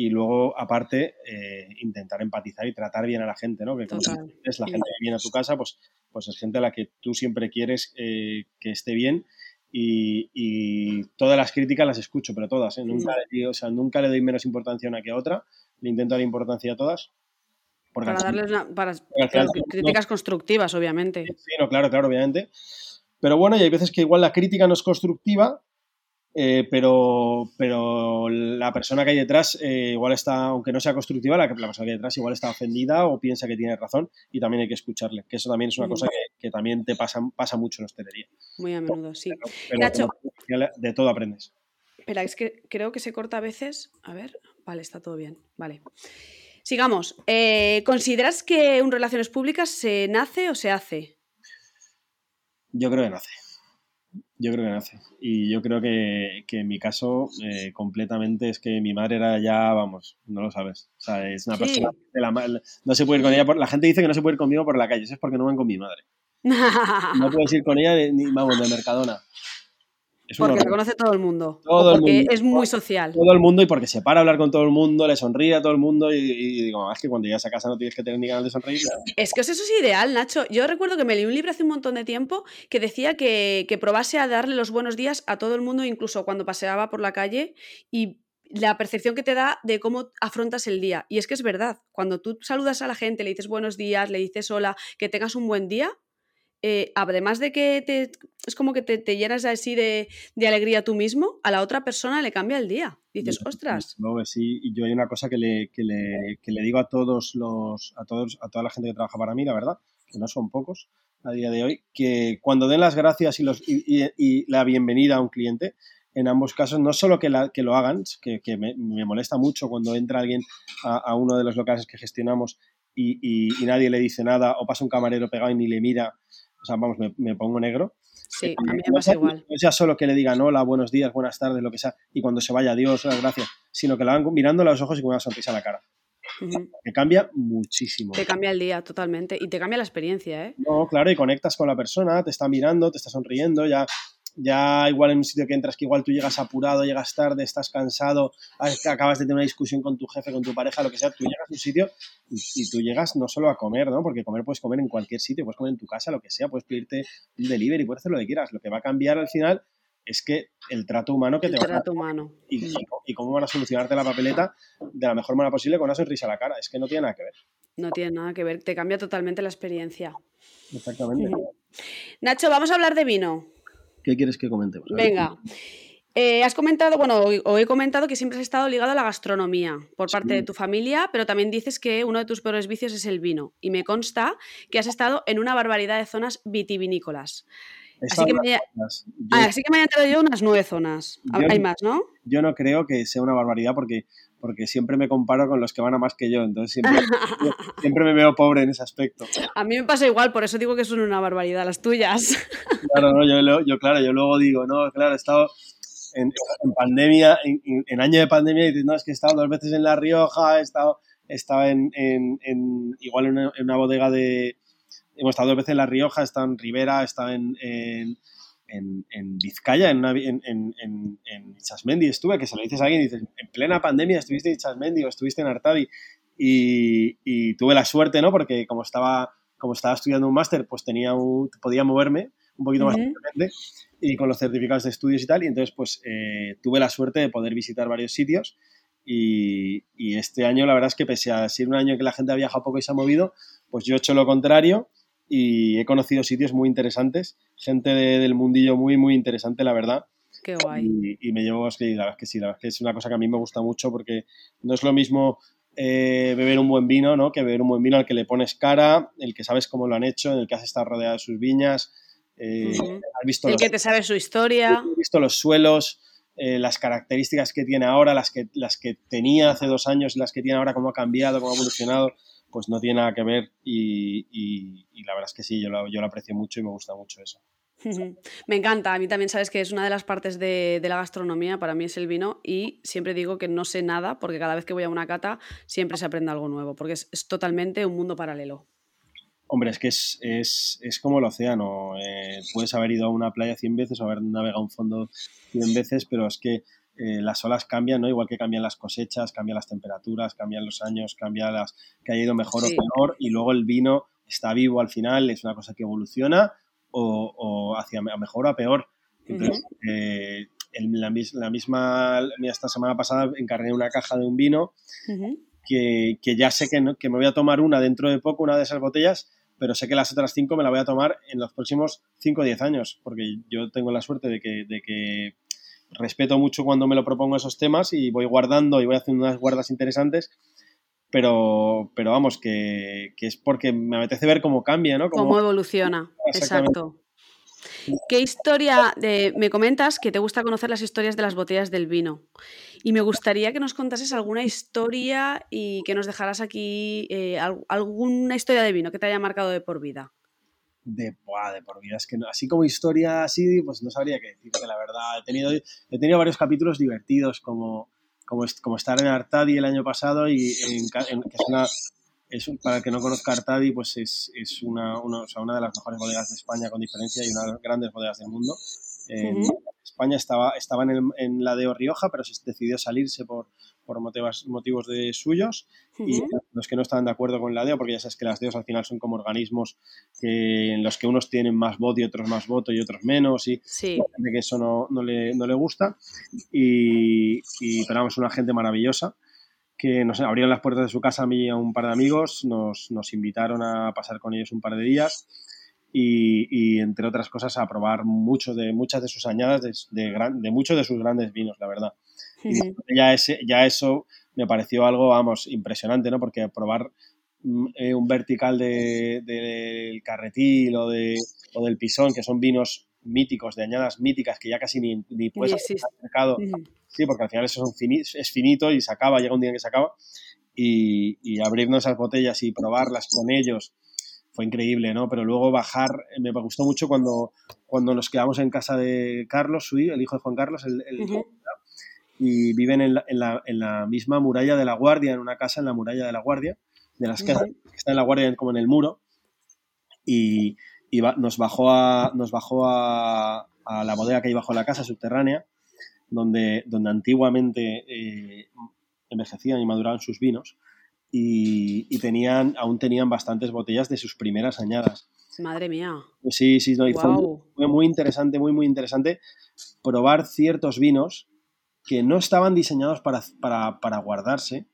Y luego, aparte, eh, intentar empatizar y tratar bien a la gente, ¿no? Que como es la gente que viene a tu casa, pues, pues es gente a la que tú siempre quieres eh, que esté bien. Y, y, todas las críticas las escucho, pero todas, ¿eh? nunca, o sea, nunca le doy menos importancia a una que a otra le intento dar importancia a todas. para darles una, para, claro, críticas no, constructivas, obviamente. Sí, no, claro, claro, obviamente. Pero bueno, y hay veces que igual la crítica no es constructiva, eh, pero, pero la persona que hay detrás eh, igual está, aunque no sea constructiva, la, la, persona que hay detrás igual está ofendida o piensa que tiene razón y también hay que escucharle, que eso también es una cosa que, que, también te pasa, pasa mucho en hostelería. Muy a menudo, sí. Pero, pero Nacho, de todo aprendes. Espera, es que creo que se corta a veces. A ver, vale, está todo bien. Vale. Sigamos. Eh, ¿Consideras que un relaciones públicas se nace o se hace? Yo creo que nace. Yo creo que nace. Y yo creo que, en mi caso, eh, completamente es que mi madre era ya, vamos, no lo sabes. O sea, es una persona. no se puede ir con ella. Por, la gente dice que no se puede ir conmigo por la calle. Eso es porque no van con mi madre. no puedes ir con ella ni, vamos, de Mercadona porque lo conoce todo el mundo. Todo porque es muy social. Todo el mundo y porque se para a hablar con todo el mundo, le sonríe a todo el mundo y, digo, ah, es que cuando llegas a casa no tienes que tener ni ganas de sonreír. Es que eso es ideal, Nacho. Yo recuerdo que me leí un libro hace un montón de tiempo que decía que, que probase a darle los buenos días a todo el mundo, incluso cuando paseaba por la calle y la percepción que te da de cómo afrontas el día. Y es que es verdad, cuando tú saludas a la gente, le dices buenos días, le dices hola, que tengas un buen día, eh, además de que te, es como que te, llenas así de, alegría tú mismo, a la otra persona le cambia el día. Dices, ostras. No, sí, y yo hay una cosa que le, que le, que le digo a todos los, a todos, a toda la gente que trabaja para mí, la verdad, que no son pocos a día de hoy, que cuando den las gracias y, los, y, la bienvenida a un cliente, en ambos casos, no solo que, la, que lo hagan, que, que me, molesta mucho cuando entra alguien a, a, uno de los locales que gestionamos y, nadie le dice nada, o pasa un camarero pegado y ni le mira, o sea, vamos, me, pongo negro. Sí, a mí me pasa igual. No sea solo que le digan hola, buenos días, buenas tardes, lo que sea, y cuando se vaya, adiós, gracias, sino que la van mirando a los ojos y con una sonrisa a la cara. Que cambia muchísimo. Te cambia el día totalmente y te cambia la experiencia, ¿eh? No, claro, y conectas con la persona, te está mirando, te está sonriendo, ya ya igual en un sitio que entras que igual tú llegas apurado, llegas tarde, estás cansado, acabas de tener una discusión con tu jefe, con tu pareja, lo que sea, tú llegas a un sitio y, tú llegas no solo a comer, ¿no? Porque comer puedes comer en cualquier sitio, puedes comer en tu casa, lo que sea, puedes pedirte un delivery, puedes hacer lo que quieras. Lo que va a cambiar al final es que el trato humano que te va a dar humano. Y, mm. y, cómo van a solucionarte la papeleta de la mejor manera posible con una sonrisa a la cara. Es que no tiene nada que ver. No tiene nada que ver, te cambia totalmente la experiencia. Exactamente. Nacho, vamos a hablar de vino. ¿Qué quieres que comentemos? Venga. Eh, has comentado, bueno, o he comentado que siempre has estado ligado a la gastronomía por parte de tu familia, pero también dices que uno de tus peores vicios es el vino. Y me consta que has estado en una barbaridad de zonas vitivinícolas. Así que, me, ah, así que, me, he enterado yo unas nueve zonas. Hay más, ¿no? Yo no creo que sea una barbaridad porque, porque siempre me comparo con los que van a más que yo, entonces siempre, siempre me veo pobre en ese aspecto. A mí me pasa igual, por eso digo que son una barbaridad las tuyas. Claro, no, yo, yo, claro, yo luego digo, no, claro, he estado en, pandemia, en, año de pandemia, y dices, no, es que he estado dos veces en La Rioja, he estado, he estado en, igual en una, bodega de... Hemos estado dos veces en La Rioja, he estado en Rivera, he estado en, en, Vizcaya, en, una, en, en, en Chasmendi estuve, que se lo dices a alguien y dices, en plena pandemia estuviste en Chasmendi o estuviste en Artavi y, y, tuve la suerte, ¿no? Porque como estaba, como estaba estudiando un máster, pues tenía podía moverme un poquito más y con los certificados de estudios y tal, y entonces pues eh, tuve la suerte de poder visitar varios sitios y, y, este año la verdad es que pese a ser un año que la gente ha viajado poco y se ha movido, pues yo he hecho lo contrario y he conocido sitios muy interesantes, gente del mundillo muy, muy interesante, la verdad. Qué guay. Y, me llevo, que la verdad es que sí, la verdad es que es una cosa que a mí me gusta mucho porque no es lo mismo eh, beber un buen vino, ¿no? Que beber un buen vino al que le pones cara, el que sabes cómo lo han hecho, en el que has estado rodeado de sus viñas, eh, visto el que te sabe su historia. Has visto los suelos, eh, las características que tiene ahora, las que, las que tenía hace dos años, las que tiene ahora, cómo ha cambiado, cómo ha evolucionado, pues no tiene nada que ver y, la verdad es que sí, yo lo, yo lo aprecio mucho y me gusta mucho eso. Me encanta, a mí también sabes que es una de las partes de, de, la gastronomía, para mí es el vino y siempre digo que no sé nada porque cada vez que voy a una cata siempre se aprende algo nuevo porque es, es totalmente un mundo paralelo. Hombre, es que es, es, es como el océano. Eh, puedes haber ido a una playa 100 veces o haber navegado un fondo 100 veces, pero es que eh, las olas cambian, ¿no? Igual que cambian las cosechas, cambian las temperaturas, cambian los años, cambian las que haya ido mejor o peor, y luego el vino está vivo al final, es una cosa que evoluciona o, o hacia mejor o a peor. Entonces, eh, la, misma, esta semana pasada encarné una caja de un vino que, que, ya sé que, que me voy a tomar una dentro de poco, una de esas botellas, pero sé que las otras cinco me las voy a tomar en los próximos cinco o diez años, porque yo tengo la suerte de que, de que respeto mucho cuando me lo propongo esos temas y voy guardando y voy haciendo unas guardas interesantes, pero, pero vamos, que, que es porque me apetece ver cómo cambia, ¿no? Cómo, evoluciona, exacto. ¿Qué historia me comentas que te gusta conocer las historias de las botellas del vino? Y me gustaría que nos contases alguna historia y que nos dejaras aquí eh, alguna historia de vino que te haya marcado de por vida. De, buah, de por vida. Es que así como historia así, pues no sabría qué decirte, la verdad. He tenido, he tenido varios capítulos divertidos, como, como, como estar en Artadi el año pasado y en, que es una... Es, para el que no conozca Artadi, pues es, es una, una, o sea, una de las mejores bodegas de España con diferencia y una de las grandes bodegas del mundo. España estaba, estaba en, el, en, la de Rioja, pero se decidió salirse por, por motivos, motivos de suyos y los que no estaban de acuerdo con la DEO, porque ya sabes que las DEOs al final son como organismos que, en los que unos tienen más voto y otros más voto y otros menos y sí. que eso no, no, le, no le gusta y, y vamos, una gente maravillosa que nos abrieron las puertas de su casa a mí y a un par de amigos, nos, nos invitaron a pasar con ellos un par de días y, y, entre otras cosas a probar mucho de, muchas de sus añadas de, de, gran, de muchos de sus grandes vinos, la verdad. Y ya, ese, ya eso me pareció algo, vamos, impresionante, ¿no? Porque probar eh, un vertical del de, de carretil o, de, o del pisón, que son vinos míticos, de añadas míticas, que ya casi ni, ni puedes sí, sí. al mercado. Sí, porque al final eso son fini, es finito y se acaba, llega un día en que se acaba. Y, y abrirnos esas botellas y probarlas con ellos fue increíble, ¿no? Pero luego bajar, me gustó mucho cuando, cuando nos quedamos en casa de Carlos, su hijo, el hijo de Juan Carlos, el. Y viven en la, en, la, en la misma muralla de la Guardia, en una casa en la muralla de la Guardia, de las casas Ujú. que está en la Guardia como en el muro, y, y va- nos bajó, a, nos bajó a, a la bodega que hay bajo la casa subterránea, donde, donde antiguamente eh, envejecían y maduraban sus vinos, y, y tenían, aún tenían bastantes botellas de sus primeras añadas. Madre mía. Sí, sí, no, y fue muy interesante, muy, muy interesante probar ciertos vinos que no estaban diseñados para, para, para guardarse,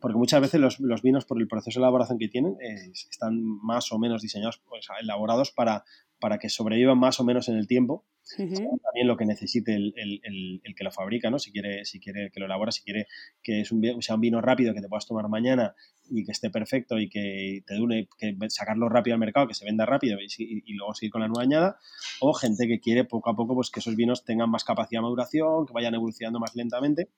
porque muchas veces los, los vinos, por el proceso de elaboración que tienen, eh, están más o menos diseñados, elaborados para, para que sobrevivan más o menos en el tiempo, También lo que necesite el, el- el- que lo fabrica, ¿no? Si quiere, si quiere que lo elabora, si quiere que es un, sea un vino rápido que te puedas tomar mañana y que esté perfecto y que te dure, que sacarlo rápido al mercado, que se venda rápido y, y luego seguir con la nueva añada, o gente que quiere poco a poco pues que esos vinos tengan más capacidad de maduración, que vayan evolucionando más lentamente.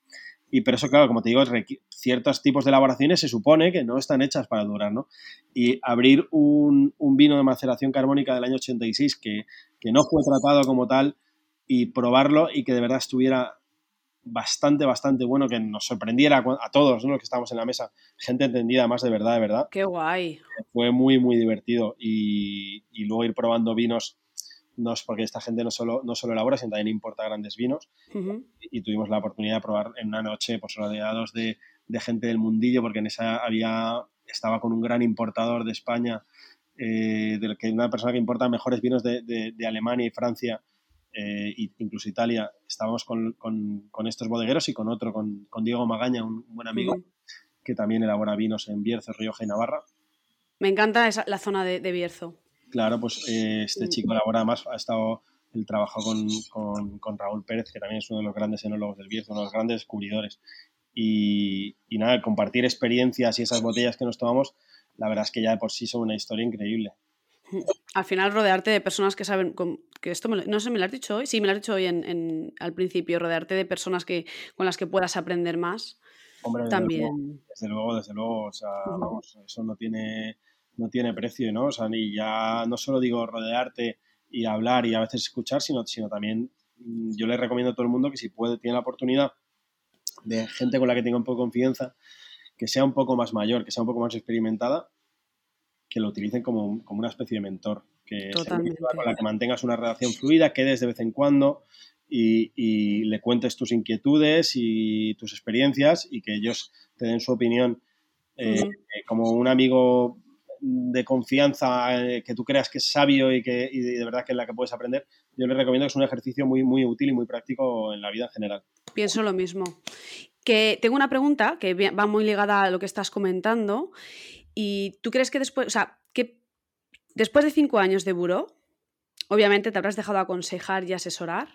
Y pero eso, claro, como te digo, ciertos tipos de elaboraciones se supone que no están hechas para durar, ¿no? Y abrir un, un vino de maceración carbónica del año 86 que, que no fue tratado como tal y probarlo y que de verdad estuviera bastante, bastante bueno, que nos sorprendiera a a todos, ¿no? Los que estábamos en la mesa, gente entendida más de verdad, de verdad. Qué guay. Fue muy, muy divertido. Y, y luego ir probando vinos, no es porque esta gente no solo, no solo elabora, sino también importa grandes vinos. Y tuvimos la oportunidad de probar en una noche, pues rodeados de, de gente del mundillo, porque en esa había, estaba con un gran importador de España, eh, del que una persona que importa mejores vinos de, de, de Alemania y Francia, eh, incluso Italia. Estábamos con, con, con, estos bodegueros y con otro, con, con Diego Magaña, un buen amigo, Ujú. que también elabora vinos en Bierzo, Rioja y Navarra. Me encanta esa- la zona de, de Bierzo. Claro, pues eh, este chico elabora además, ha estado el trabajo con, con, con Raúl Pérez, que también es uno de los grandes enólogos del Bierzo, uno de los grandes descubridores. Y, y nada, compartir experiencias y esas botellas que nos tomamos, la verdad es que ya de por sí son una historia increíble. Al final, rodearte de personas que saben. con- que esto me no sé, ¿me lo has dicho hoy? Sí, me lo has dicho hoy en, en- al principio. Rodearte de personas que, con las que puedas aprender más. Hombre, desde luego, También. desde luego, desde luego, o sea, Ujú. vamos, eso no tiene, no tiene precio, ¿no? O sea, ni ya, no solo digo rodearte y hablar y a veces escuchar, sino, sino también mm, yo le recomiendo a todo el mundo que si puede, tiene la oportunidad de gente con la que tenga un poco de confianza, que sea un poco más mayor, que sea un poco más experimentada, que lo utilicen como, como una especie de mentor, que Totalmente. con la que mantengas una relación fluida, quedes de vez en cuando y, y le cuentes tus inquietudes y tus experiencias y que ellos te den su opinión eh, eh, como un amigo de confianza eh, que tú creas que es sabio y que y de verdad que es la que puedes aprender, yo les recomiendo que es un ejercicio muy, muy útil y muy práctico en la vida en general. Pienso lo mismo. Que tengo una pregunta que va muy ligada a lo que estás comentando. ¿Y tú crees que después, o sea, que después de cinco años de buró, obviamente te habrás dejado aconsejar y asesorar?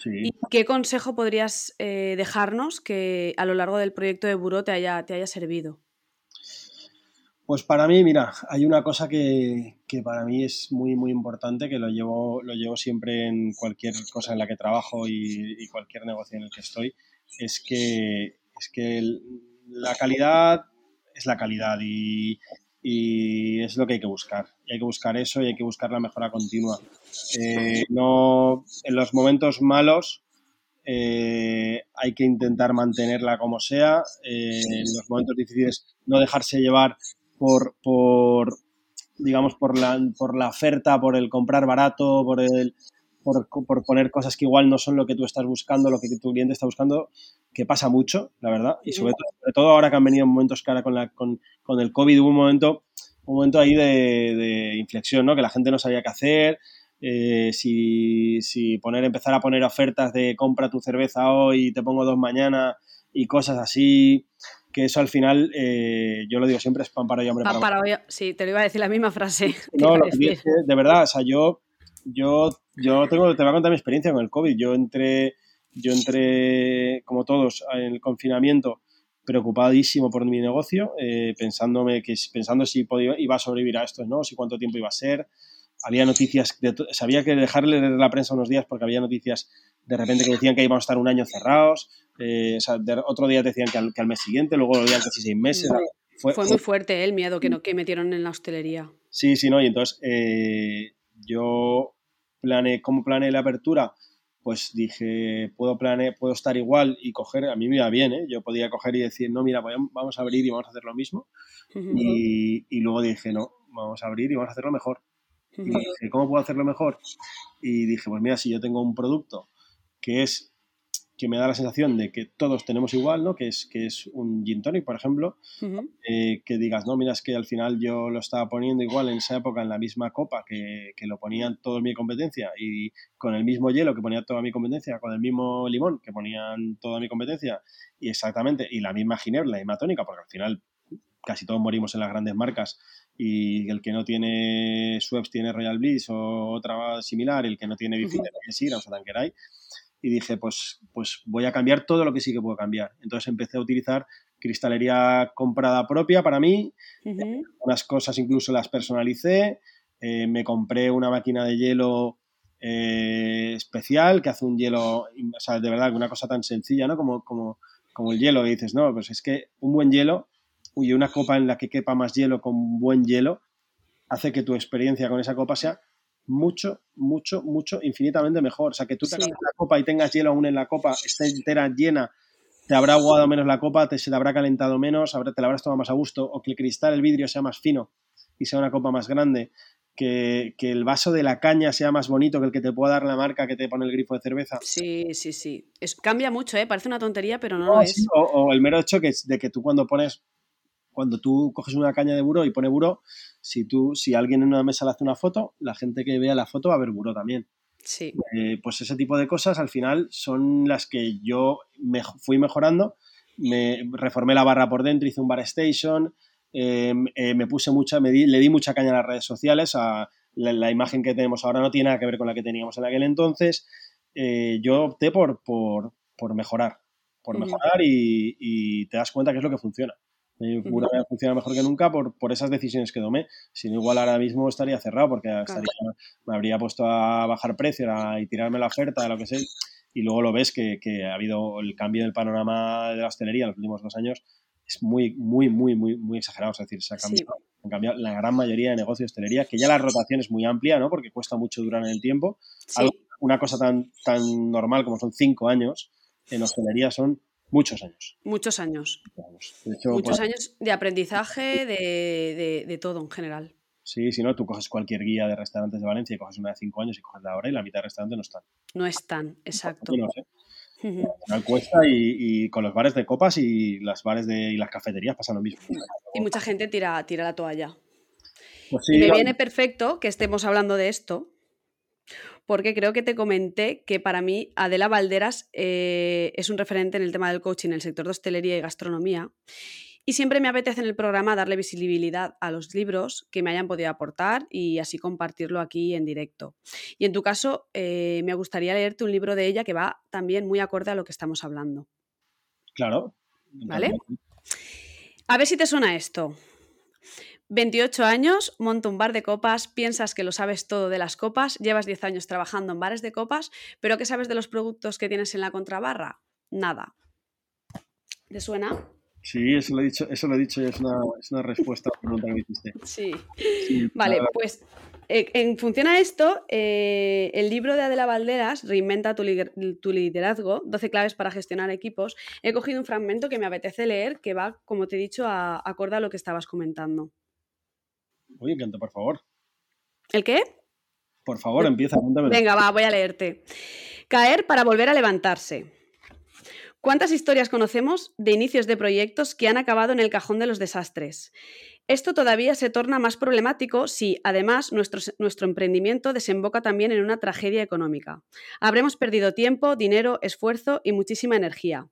Sí. ¿Y qué consejo podrías eh, dejarnos que a lo largo del proyecto de buró te haya, te haya servido? Pues para mí, mira, hay una cosa que, que para mí es muy, muy importante, que lo llevo, lo llevo siempre en cualquier cosa en la que trabajo y, cualquier negocio en el que estoy, es que, es que la calidad es la calidad y, y es lo que hay que buscar. Y hay que buscar eso y hay que buscar la mejora continua. Eh, no, en los momentos malos eh, hay que intentar mantenerla como sea. Eh, en los momentos difíciles no dejarse llevar por, por digamos, por la, por la oferta, por el comprar barato, por el, por, por, poner cosas que igual no son lo que tú estás buscando, lo que tu cliente está buscando, que pasa mucho, la verdad. Y sobre todo, sobre todo ahora que han venido momentos que ahora con, la, con, con el COVID hubo un momento, un momento ahí de, de, inflexión, ¿no? Que la gente no sabía qué hacer. Eh, si, si poner, empezar a poner ofertas de compra tu cerveza hoy te pongo dos mañana y cosas así, que eso al final, eh, yo lo digo siempre, es pan para hoy, hombre pan para, hoy. Sí, te lo iba a decir la misma frase. No, lo que digo de verdad, o sea, yo, yo, yo tengo, te voy a contar mi experiencia con el COVID. Yo entré, yo entré, como todos, en el confinamiento preocupadísimo por mi negocio, eh, pensándome que, pensando si podía, iba a sobrevivir a esto, ¿no? Si cuánto tiempo iba a ser. Había noticias, de, sabía que dejarle leer la prensa unos días porque había noticias de repente que decían que íbamos a estar un año cerrados, eh, o sea, de, otro día decían que al, que al, mes siguiente, luego lo decían casi seis meses. Fue, fue, muy fuerte ¿eh? el miedo que, no, que metieron en la hostelería. Sí, sí, no, y entonces eh, yo planeé, ¿cómo planeé la apertura? Pues dije, puedo plane, puedo estar igual y coger, a mí me iba bien, ¿eh? yo podía coger y decir, no, mira, vamos a abrir y vamos a hacer lo mismo. Uh -huh. y, y, luego dije, no, vamos a abrir y vamos a hacerlo mejor. Y dije, ¿cómo puedo hacerlo mejor? Y dije, pues mira, si yo tengo un producto que es que me da la sensación de que todos tenemos igual, ¿no? Que es, que es un gin tonic, por ejemplo, uh -huh. eh, que digas, no, mira, es que al final yo lo estaba poniendo igual en esa época en la misma copa que, que lo ponían toda mi competencia y con el mismo hielo que ponía toda mi competencia, con el mismo limón que ponían toda mi competencia y exactamente, y la misma ginebra, la misma tónica, porque al final casi todos morimos en las grandes marcas y el que no tiene Schweppes tiene Royal Bliss o otra similar, el que no tiene uh -huh. tiene Sira o Tanqueray y dije, pues, pues voy a cambiar todo lo que sí que puedo cambiar. Entonces empecé a utilizar cristalería comprada propia para mí, uh -huh. unas cosas incluso las personalicé, eh, me compré una máquina de hielo eh, especial que hace un hielo, o sea, de verdad, una cosa tan sencilla, ¿no? Como, como, como el hielo, y dices, no, pues es que un buen hielo, y una copa en la que quepa más hielo con buen hielo, hace que tu experiencia con esa copa sea mucho, mucho, mucho, infinitamente mejor. O sea, que tú te sí. la copa y tengas hielo aún en la copa, esté entera llena, te habrá aguado menos la copa, te, se te habrá calentado menos, te la habrás tomado más a gusto, o que el cristal, el vidrio sea más fino y sea una copa más grande, que, que, el vaso de la caña sea más bonito que el que te pueda dar la marca que te pone el grifo de cerveza. Sí, sí, sí. Es, cambia mucho, ¿eh? Parece una tontería, pero no, no lo sí, es. O, o, el mero hecho que, de que tú cuando pones cuando tú coges una caña de buró y pone buró, si tú, si alguien en una mesa le hace una foto, la gente que vea la foto va a ver buró también. Sí. Eh, pues ese tipo de cosas al final son las que yo me fui mejorando. Me reformé la barra por dentro, hice un bar station, eh, eh, me puse mucha, me di, le di mucha caña a las redes sociales. A la, la, imagen que tenemos ahora no tiene nada que ver con la que teníamos en aquel entonces. Eh, yo opté por, por, por mejorar, por mejorar y, y te das cuenta que es lo que funciona. Mi uh -huh. funciona mejor que nunca por, por esas decisiones que tomé. Si no, igual ahora mismo estaría cerrado porque claro. estaría, me habría puesto a bajar precio a, y tirarme la oferta, lo que sea. Y luego lo ves que, que, ha habido el cambio del panorama de la hostelería en los últimos dos años. Es muy, muy, muy, muy, muy exagerado. Es decir, se ha cambiado, sí. han cambiado la gran mayoría de negocios de hostelería, que ya la rotación es muy amplia, ¿no? Porque cuesta mucho durar en el tiempo. Sí. Algo, una cosa tan, tan normal como son cinco años en hostelería son Muchos años. Muchos años. De hecho, Muchos años de aprendizaje, de, de, de, todo en general. Sí, si no, tú coges cualquier guía de restaurantes de Valencia y coges una de cinco años y coges la hora y la mitad de restaurantes no están. No están, exacto. No sé. Uh -huh. Cuesta y, y, con los bares de copas y las bares de, y las cafeterías pasa lo mismo. Y mucha gente tira, tira la toalla. Pues sí, y me viene perfecto que estemos hablando de esto, porque creo que te comenté que para mí Adela Valderas eh, es un referente en el tema del coaching en el sector de hostelería y gastronomía. Y siempre me apetece en el programa darle visibilidad a los libros que me hayan podido aportar y así compartirlo aquí en directo. Y en tu caso, eh, me gustaría leerte un libro de ella que va también muy acorde a lo que estamos hablando. Claro. ¿Vale? A ver si te suena esto. 28 años, monto un bar de copas, piensas que lo sabes todo de las copas, llevas 10 años trabajando en bares de copas, pero ¿qué sabes de los productos que tienes en la contrabarra? Nada. ¿Te suena? Sí, eso lo he dicho, eso lo he dicho, es una, es una respuesta a la pregunta que me hiciste. Sí. vale, pues eh, en función a esto, eh, el libro de Adela Valderas, Reinventa tu, liderazgo, 12 claves para gestionar equipos, he cogido un fragmento que me apetece leer que va, como te he dicho, a, acorde a lo que estabas comentando. Oye, canto, por favor. ¿El qué? Por favor, empieza, Venga, va, voy a leerte. Caer para volver a levantarse. ¿Cuántas historias conocemos de inicios de proyectos que han acabado en el cajón de los desastres? Esto todavía se torna más problemático si, además, nuestro, nuestro, emprendimiento desemboca también en una tragedia económica. Habremos perdido tiempo, dinero, esfuerzo y muchísima energía.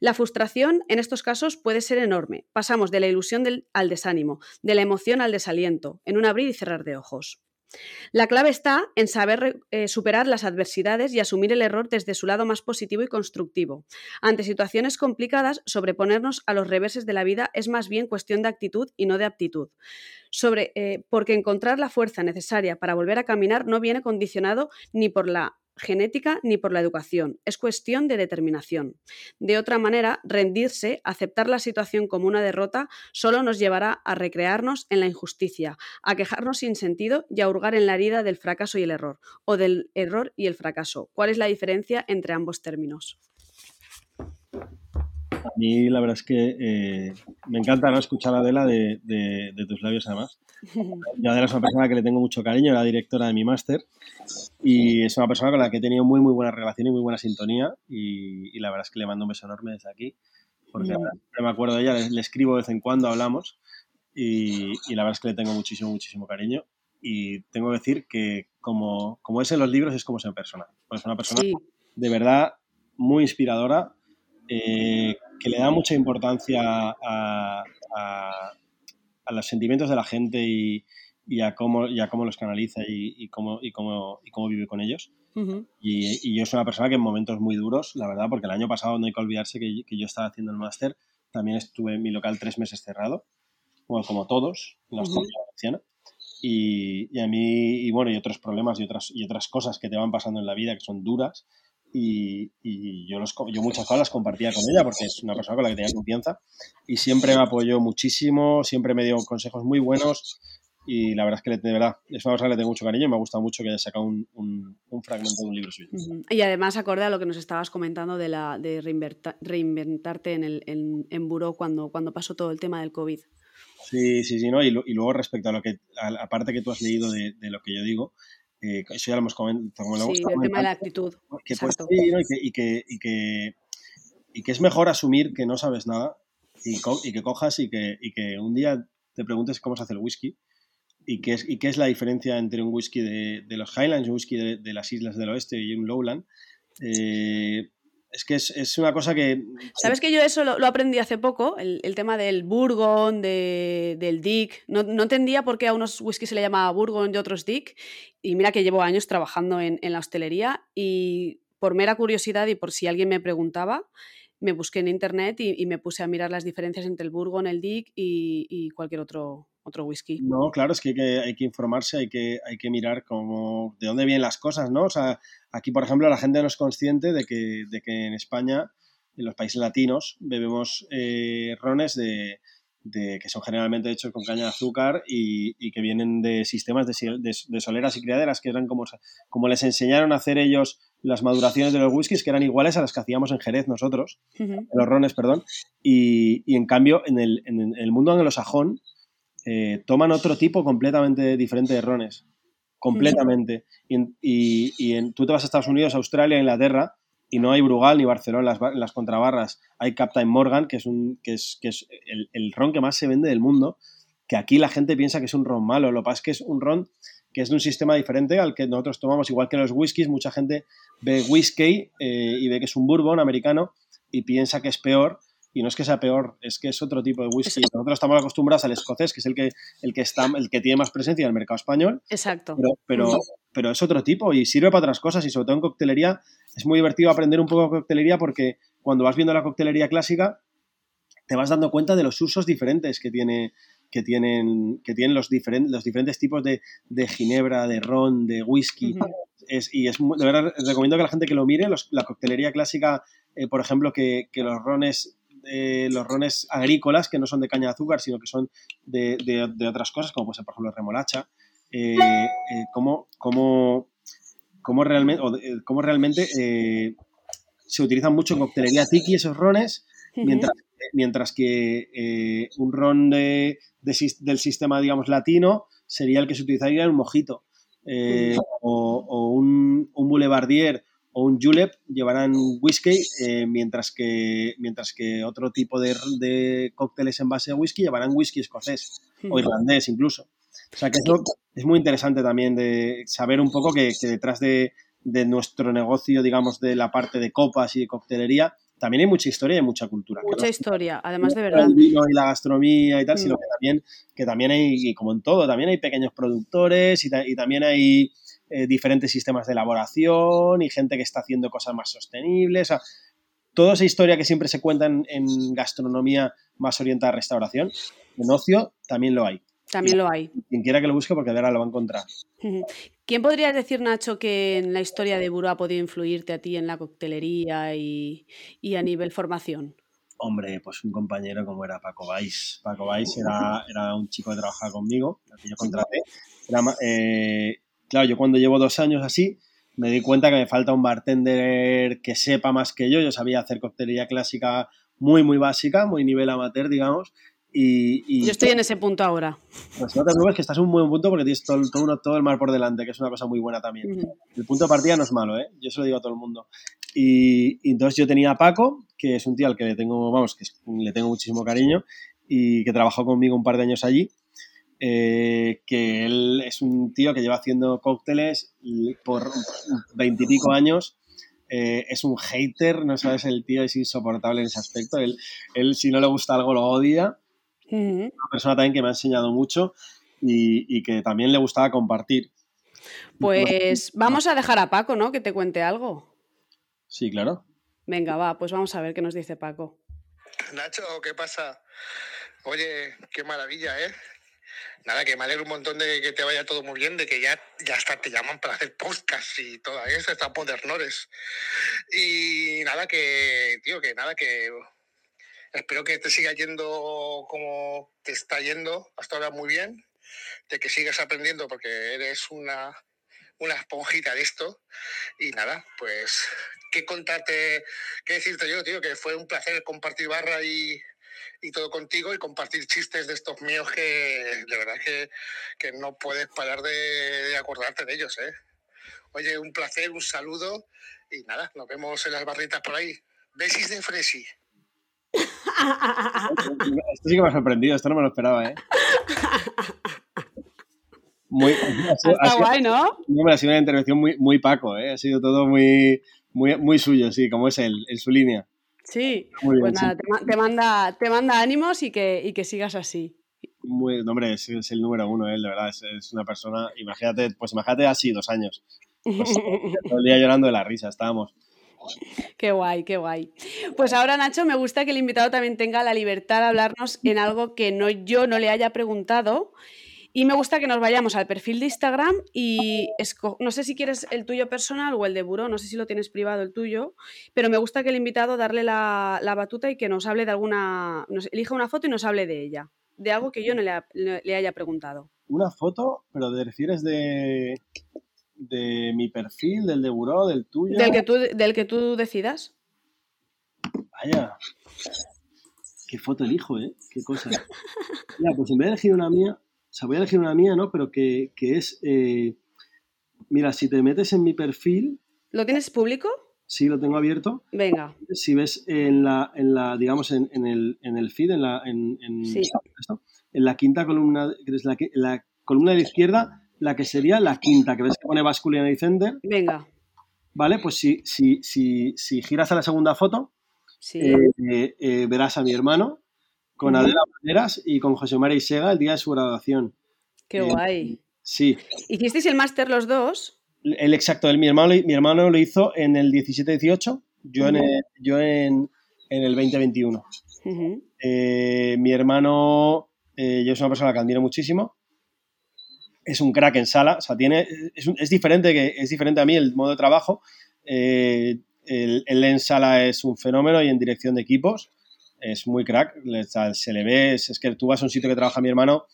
La frustración en estos casos puede ser enorme. Pasamos de la ilusión al desánimo, de la emoción al desaliento, en un abrir y cerrar de ojos. La clave está en saber eh, superar las adversidades y asumir el error desde su lado más positivo y constructivo. Ante situaciones complicadas, sobreponernos a los reverses de la vida es más bien cuestión de actitud y no de aptitud. Eh, porque encontrar la fuerza necesaria para volver a caminar no viene condicionado ni por la genética ni por la educación, es cuestión de determinación. De otra manera, rendirse, aceptar la situación como una derrota, solo nos llevará a recrearnos en la injusticia, a quejarnos sin sentido y a hurgar en la herida del fracaso y el error, o del error y el fracaso. ¿Cuál es la diferencia entre ambos términos? A mí la verdad es que eh, me encanta ¿no? escuchar a Adela de, tus labios además. Yo Adela es una persona que le tengo mucho cariño, era directora de mi máster y es una persona con la que he tenido muy muy buena relación y muy buena sintonía y, la verdad es que le mando un beso enorme desde aquí porque me acuerdo de ella, le, escribo de vez en cuando, hablamos y, la verdad es que le tengo muchísimo, muchísimo cariño y tengo que decir que como, como es en los libros es como es en persona. Pues es una persona de verdad muy inspiradora, eh, que le da mucha importancia a, los sentimientos de la gente y, a, cómo, cómo los canaliza y, cómo, y, cómo, y cómo vive con ellos. y, yo soy una persona que en momentos muy duros, la verdad, porque el año pasado no hay que olvidarse que, yo estaba haciendo el máster, también estuve en mi local tres meses cerrado, bueno, como todos, en la uh y, a mí, y bueno, y otros problemas y otras, y otras cosas que te van pasando en la vida que son duras, y, yo, los, yo muchas cosas las compartía con ella porque es una persona con la que tenía confianza y siempre me apoyó muchísimo, siempre me dio consejos muy buenos y la verdad es que de verdad es una persona que le tengo mucho cariño y me ha gustado mucho que haya sacado un, un, fragmento de un libro suyo. Y además acorde a lo que nos estabas comentando de, la, de reinventarte en, el, en, en Buró cuando, cuando pasó todo el tema del COVID. Sí, sí, sí, ¿no? Y, y luego respecto a lo que, aparte que tú has leído de, de, lo que yo digo, eh, eso ya lo hemos comentado. sí, el tema de la actitud. Que pues, y, que, y, que, y, que, es mejor asumir que no sabes nada y, que cojas y que, que un día te preguntes cómo se hace el whisky y qué es, y qué es la diferencia entre un whisky de, de los Highlands, un whisky de, de, las islas del oeste y un Lowland. Eh, es que es, una cosa que... ¿Sabes que yo eso lo, aprendí hace poco? El, tema del Burgon, del Dick. No, entendía por qué a unos whisky se le llamaba Burgon y otros Dick. Y mira que llevo años trabajando en, la hostelería y por mera curiosidad y por si alguien me preguntaba, me busqué en internet y, me puse a mirar las diferencias entre el Burgon, el Dick y, cualquier otro, otro whisky. No, claro, es que hay que, hay que informarse, hay que, hay que mirar cómo, de dónde vienen las cosas, ¿no? O sea, aquí, por ejemplo, la gente no es consciente de que, de que en España, en los países latinos, bebemos eh, rones de, de, que son generalmente hechos con caña de azúcar y, y que vienen de sistemas de, de, soleras y criaderas, que eran como, como les enseñaron a hacer ellos las maduraciones de los whiskies, que eran iguales a las que hacíamos en Jerez nosotros, en los rones, perdón, y, y en cambio en el, en el mundo anglosajón, eh, toman otro tipo completamente diferente de rones. Completamente. Y, y, tú te vas a Estados Unidos, Australia, Inglaterra, y no hay Brugal ni Barcelona en las, contrabarras. Hay Captain Morgan, que es el, ron que más se vende del mundo, que aquí la gente piensa que es un ron malo. Lo que pasa es que es un ron que es de un sistema diferente al que nosotros tomamos, igual que los whiskies. Mucha gente ve whisky eh, y ve que es un bourbon americano y piensa que es peor y no es que sea peor, es que es otro tipo de whisky. Nosotros estamos acostumbrados al escocés, que es el que, el que, está, el que tiene más presencia en el mercado español. Exacto. Pero, pero, es otro tipo y sirve para otras cosas y sobre todo en coctelería es muy divertido aprender un poco de coctelería porque cuando vas viendo la coctelería clásica te vas dando cuenta de los usos diferentes que tiene que tienen, que tienen los, diferentes los diferentes tipos de, de, ginebra, de ron, de whisky. es, y es de verdad recomiendo que la gente que lo mire, la coctelería clásica, eh, por ejemplo, que, que, los rones eh, los rones agrícolas que no son de caña de azúcar, sino que son de, de, otras cosas, como puede ser, por ejemplo, remolacha, eh, eh, cómo, cómo, cómo, realmente, cómo realmente se utilizan mucho en coctelería tiki esos rones, mientras, mientras que un ron de, del sistema, digamos, latino sería el que se utilizaría en un mojito. o, o, un, un boulevardier o un julep llevarán whisky, eh, mientras, que, mientras que otro tipo de, cócteles en base a whisky llevarán whisky escocés o irlandés incluso. O sea que eso es muy interesante también de saber un poco que, detrás de, nuestro negocio, digamos, de la parte de copas y de coctelería, también hay mucha historia y mucha cultura. Mucha historia, además de verdad. El vino y la gastronomía y tal, sino mm. que también, que también hay, y como en todo, también hay pequeños productores y también hay eh, diferentes sistemas de elaboración y gente que está haciendo cosas más sostenibles. toda esa historia que siempre se cuenta en, gastronomía más orientada a restauración, en ocio también lo hay. También lo hay. Quien quiera que lo busque, porque ahora lo va a encontrar. ¿Quién podría decir, Nacho, que en la historia de Buró ha podido influirte a ti en la coctelería y, a nivel formación? Hombre, pues un compañero como era Paco Vais. Paco Vais era, era un chico que trabajaba conmigo, que yo contraté. Era, eh, claro, yo cuando llevo dos años así, me di cuenta que me falta un bartender que sepa más que yo. Yo sabía hacer coctelería clásica muy, muy básica, muy nivel amateur, digamos. Y, yo estoy en ese punto ahora. Pues no te preocupes que estás en un buen punto porque tienes todo, todo, el mar por delante, que es una cosa muy buena también. El punto de partida no es malo, ¿eh? Yo se lo digo a todo el mundo. Y, y, entonces yo tenía a Paco, que es un tío al que le tengo, vamos, que le tengo muchísimo cariño y que trabajó conmigo un par de años allí. Eh, que él es un tío que lleva haciendo cócteles por veintipico años. Eh, es un hater, no sabes, el tío es insoportable en ese aspecto. Él, él si no le gusta algo, lo odia. Una persona también que me ha enseñado mucho y, que también le gustaba compartir. Pues vamos a dejar a Paco, ¿no? Que te cuente algo. Sí, claro. Venga, va, pues vamos a ver qué nos dice Paco. Nacho, ¿qué pasa? Oye, qué maravilla, ¿eh? Nada, que me alegro un montón de que te vaya todo muy bien, de que ya, ya hasta te llaman para hacer podcast y todo eso, está podernores. Y nada, que, tío, que nada, que espero que te siga yendo como te está yendo hasta ahora muy bien, de que sigas aprendiendo porque eres una, una esponjita de esto. Y nada, pues, ¿qué contarte, qué decirte yo, tío? Que fue un placer compartir barra y y todo contigo y compartir chistes de estos míos que de verdad que, que no puedes parar de, acordarte de ellos. ¿eh? Oye, un placer, un saludo y nada, nos vemos en las barritas por ahí. Besis de Fresi. Esto sí que me ha sorprendido, esto no me lo esperaba, ¿eh? Muy, Está guay, ¿no? ha sido una intervención muy, muy Paco, ¿eh? Ha sido todo muy, muy, muy suyo, sí, como es él, en su línea. Sí, pues nada, Te, manda, te manda ánimos y que, y que sigas así. Muy, hombre, es, el número uno, él, de verdad, es, una persona, imagínate, pues imagínate así, dos años. Pues, todo el día llorando de la risa, estábamos. Qué guay, qué guay. Pues ahora, Nacho, me gusta que el invitado también tenga la libertad de hablarnos en algo que no, yo no le haya preguntado y me gusta que nos vayamos al perfil de Instagram y no sé si quieres el tuyo personal o el de Buró, no sé si lo tienes privado el tuyo, pero me gusta que el invitado darle la, batuta y que nos hable de alguna, nos elija una foto y nos hable de ella, de algo que yo no le, haya preguntado. ¿Una foto? ¿Pero te refieres de, de mi perfil, del de Buró, del tuyo? Del que tú, del que tú decidas. Vaya. Qué foto elijo, ¿eh? Qué cosa. Mira, pues en vez de elegir una mía, o sea, voy a elegir una mía, ¿no? Pero que, es, eh, mira, si te metes en mi perfil... ¿Lo tienes público? Sí, lo tengo abierto. Venga. Si ves en la, en la digamos, en, el, en el feed, en la, en, en, en la quinta columna, que es la, la, columna de la izquierda, la que sería la quinta, que ves que pone Basculian Center. Venga. Vale, pues si, si, si, si giras a la segunda foto, eh, eh, verás a mi hermano, con Adela Maneras y con José María Isega el día de su graduación. Qué eh, guay. Sí. ¿Hicisteis el máster los dos? El exacto, el, mi, hermano, mi hermano lo hizo en el 17-18, yo, en el, yo en, el 2021. Eh, mi hermano, eh, yo soy una persona que admiro muchísimo. Es un crack en sala, o sea, tiene, es, diferente, que, es diferente a mí el modo de trabajo. él en sala es un fenómeno y en dirección de equipos es muy crack, se le ve, es, que tú vas a un sitio que trabaja mi hermano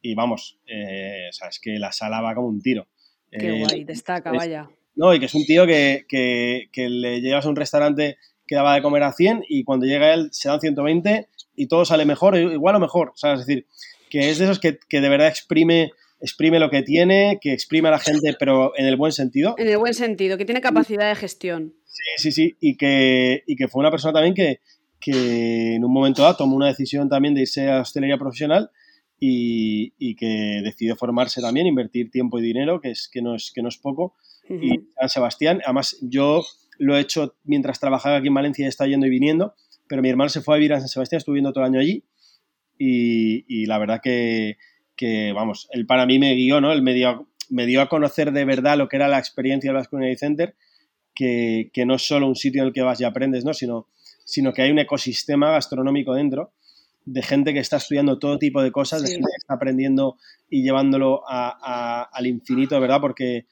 y vamos, eh, o sea, es que la sala va como un tiro. Qué guay, destaca, vaya. No, y que es un tío que, que, que, le llevas a un restaurante que daba de comer a 100 y cuando llega él se dan 120 y todo sale mejor, igual o mejor. O sea, es decir, que es de esos que, que de verdad exprime exprime lo que tiene, que exprime a la gente, pero en el buen sentido. En el buen sentido, que tiene capacidad de gestión. Sí, sí, sí, y que, y que fue una persona también que, que en un momento dado tomó una decisión también de irse a hostelería profesional y, y, que decidió formarse también, invertir tiempo y dinero, que, es, que, no, es, que no es poco. Y San Sebastián, además yo lo he hecho mientras trabajaba aquí en Valencia y está yendo y viniendo, pero mi hermano se fue a vivir a San Sebastián, estuve viviendo todo el año allí y, y la verdad que, que, vamos, él para mí me guió, ¿no? Él me dio, me dio a conocer de verdad lo que era la experiencia del Basque Center, que, que, no es solo un sitio en el que vas y aprendes, ¿no? Sino, sino que hay un ecosistema gastronómico dentro de gente que está estudiando todo tipo de cosas, de gente que está aprendiendo y llevándolo a, al infinito, ¿verdad? Porque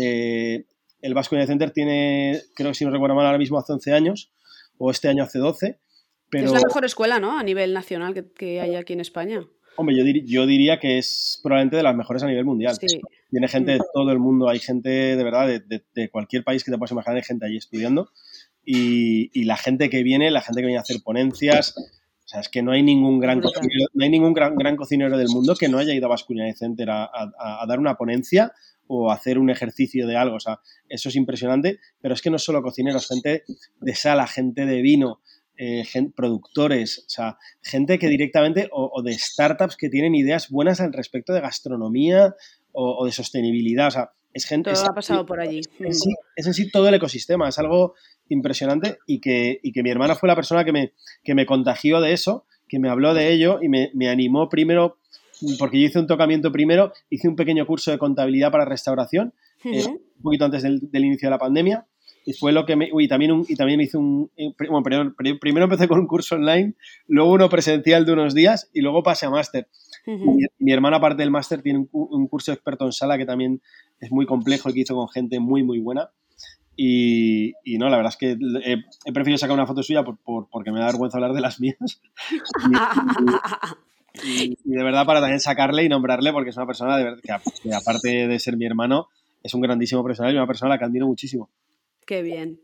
eh, el Basque Center tiene, creo que si no recuerdo mal, ahora mismo hace 11 años, o este año hace 12. Pero... Es la mejor escuela, ¿no? A nivel nacional que, que hay aquí en España. Hombre, yo, yo, diría que es probablemente de las mejores a nivel mundial. Sí. Tiene gente de todo el mundo, hay gente de verdad de, de, cualquier país que te puedas imaginar, hay gente allí estudiando. Y, y, la gente que viene, la gente que viene a hacer ponencias, o sea, es que no hay ningún gran cocinero, no hay ningún gran, gran, cocinero del mundo que no haya ido a Basculinary Center a, a, a, dar una ponencia o hacer un ejercicio de algo. O sea, eso es impresionante, pero es que no solo cocineros, gente de sala, gente de vino, eh, productores, o sea, gente que directamente, o, de startups que tienen ideas buenas al respecto de gastronomía o, de sostenibilidad. O sea, es gente. Todo ha pasado por allí. Es, es, en sí todo el ecosistema, es algo impresionante y que, y que mi hermana fue la persona que me, que me contagió de eso, que me habló de ello y me, me animó primero, porque yo hice un tocamiento primero, hice un pequeño curso de contabilidad para restauración, eh, un poquito antes del, del inicio de la pandemia y fue lo que me... Uy, también, un, y también hice un... Eh, bueno, primero, primero, empecé con un curso online, luego uno presencial de unos días y luego pasé a máster. Mi, hermana, aparte del máster, tiene un, curso experto en sala que también es muy complejo y que hizo con gente muy, muy buena. Y, y no, la verdad es que he, preferido sacar una foto suya por, por, porque me da vergüenza hablar de las mías. y, y, de verdad para también sacarle y nombrarle porque es una persona de que, que aparte de ser mi hermano, es un grandísimo profesional y una persona a la que admiro muchísimo. Qué bien.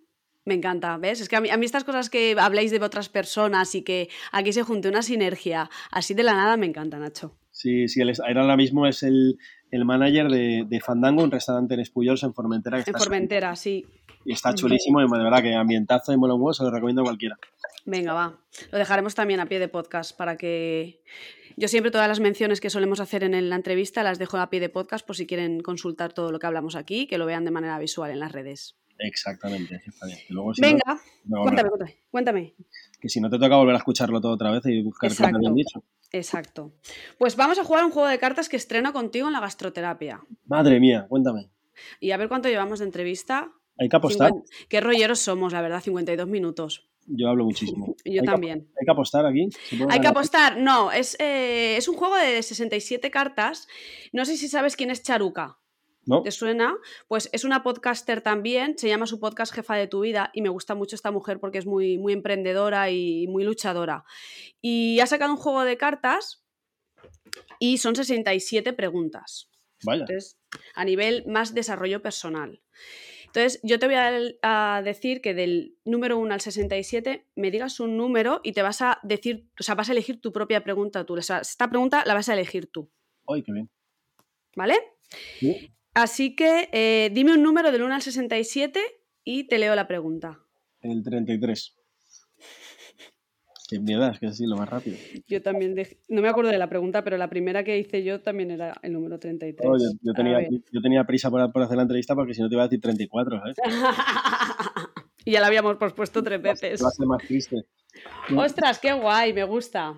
Me encanta, ¿ves? Es que a mí, a mí, estas cosas que habláis de otras personas y que aquí se junte una sinergia así de la nada me encanta, Nacho. Sí, sí, él ahora mismo es el, el manager de, de, Fandango, un restaurante en Espuyos, en Formentera. en Formentera, sí. Y está chulísimo y de verdad que ambientazo un huevo, se lo recomiendo a cualquiera. Venga, va. Lo dejaremos también a pie de podcast para que... Yo siempre todas las menciones que solemos hacer en la entrevista las dejo a pie de podcast por si quieren consultar todo lo que hablamos aquí, que lo vean de manera visual en las redes. Exactamente, está bien. Luego, si Venga, no, cuéntame, cuéntame, cuéntame. Que si no te toca volver a escucharlo todo otra vez y buscar qué me habían dicho. Exacto. Pues vamos a jugar un juego de cartas que estreno contigo en la gastroterapia. Madre mía, cuéntame. Y a ver cuánto llevamos de entrevista. Hay que apostar. Qué rolleros somos, la verdad, 52 minutos. Yo hablo muchísimo. Yo también. hay que apostar aquí. Hay que apostar. No, es, eh, es un juego de 67 cartas. No sé si sabes quién es Charuca. ¿Te suena? Pues es una podcaster también, se llama su podcast Jefa de tu vida y me gusta mucho esta mujer porque es muy, muy emprendedora y muy luchadora. Y ha sacado un juego de cartas y son 67 preguntas. Vaya. Entonces, a nivel más desarrollo personal. Entonces, yo te voy a, decir que del número 1 al 67 me digas un número y te vas a decir, o sea, vas a elegir tu propia pregunta tú. esta pregunta la vas a elegir tú. ¡Ay, qué bien! ¿Vale? Sí. Así que eh, dime un número del 1 al 67 y te leo la pregunta. El 33. Qué miedo, es que es así lo más rápido. Yo también, no me acuerdo de la pregunta, pero la primera que hice yo también era el número 33. yo, tenía, prisa por, hacer la entrevista porque si no te iba a decir 34, ¿sabes? y ya la habíamos pospuesto tres veces. Va a ser más triste. Ostras, qué guay, me gusta.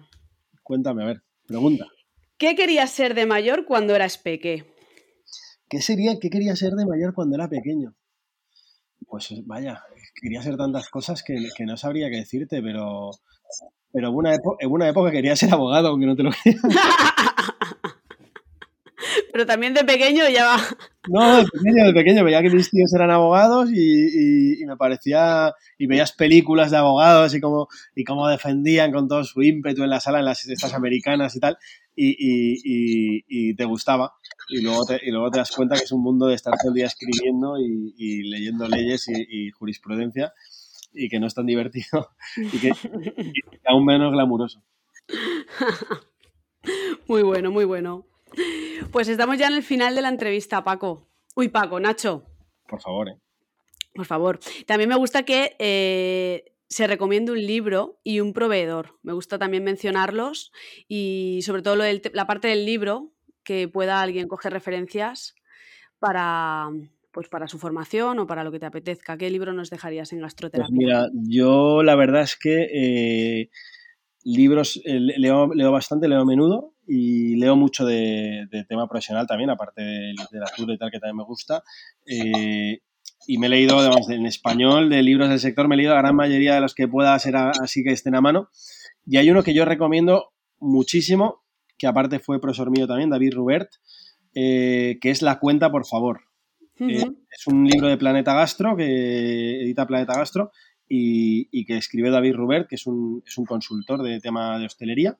Cuéntame, a ver, pregunta. ¿Qué querías ser de mayor cuando eras peque? ¿Qué sería, qué quería ser de mayor cuando era pequeño? Pues vaya, quería ser tantas cosas que, no sabría qué decirte, pero, pero en, una en una época quería ser abogado, aunque no te lo creas. pero también de pequeño ya va. No, de pequeño, de pequeño. Veía que mis tíos eran abogados y, me parecía. Y veías películas de abogados y cómo, y cómo defendían con todo su ímpetu en la sala, en las estas americanas y tal. Y, te gustaba. Y luego te, y luego te das cuenta que es un mundo de estar todo el día escribiendo y, leyendo leyes y, jurisprudencia y que no es tan divertido y que, aún menos glamuroso. Muy bueno, muy bueno. Pues estamos ya en el final de la entrevista, Paco. Uy, Paco, Nacho. Por favor, eh. Por favor. También me gusta que eh, se recomiende un libro y un proveedor. Me gusta también mencionarlos y sobre todo la parte del libro, que pueda alguien coger referencias para, pues para su formación o para lo que te apetezca. ¿Qué libro nos dejarías en gastroterapia? Pues mira, yo la verdad es que eh, libros eh, leo, leo, bastante, leo a menudo y leo mucho de, tema profesional también, aparte de literatura y tal, que también me gusta. Eh, y me he leído, además, en español, de libros del sector, me he leído la gran mayoría de los que pueda ser así que estén a mano. Y hay uno que yo recomiendo muchísimo, que aparte fue profesor mío también, David Rubert, que es La cuenta, por favor. Eh, es un libro de Planeta Gastro, que edita Planeta Gastro, y, que escribe David Rubert, que es un, es un consultor de tema de hostelería.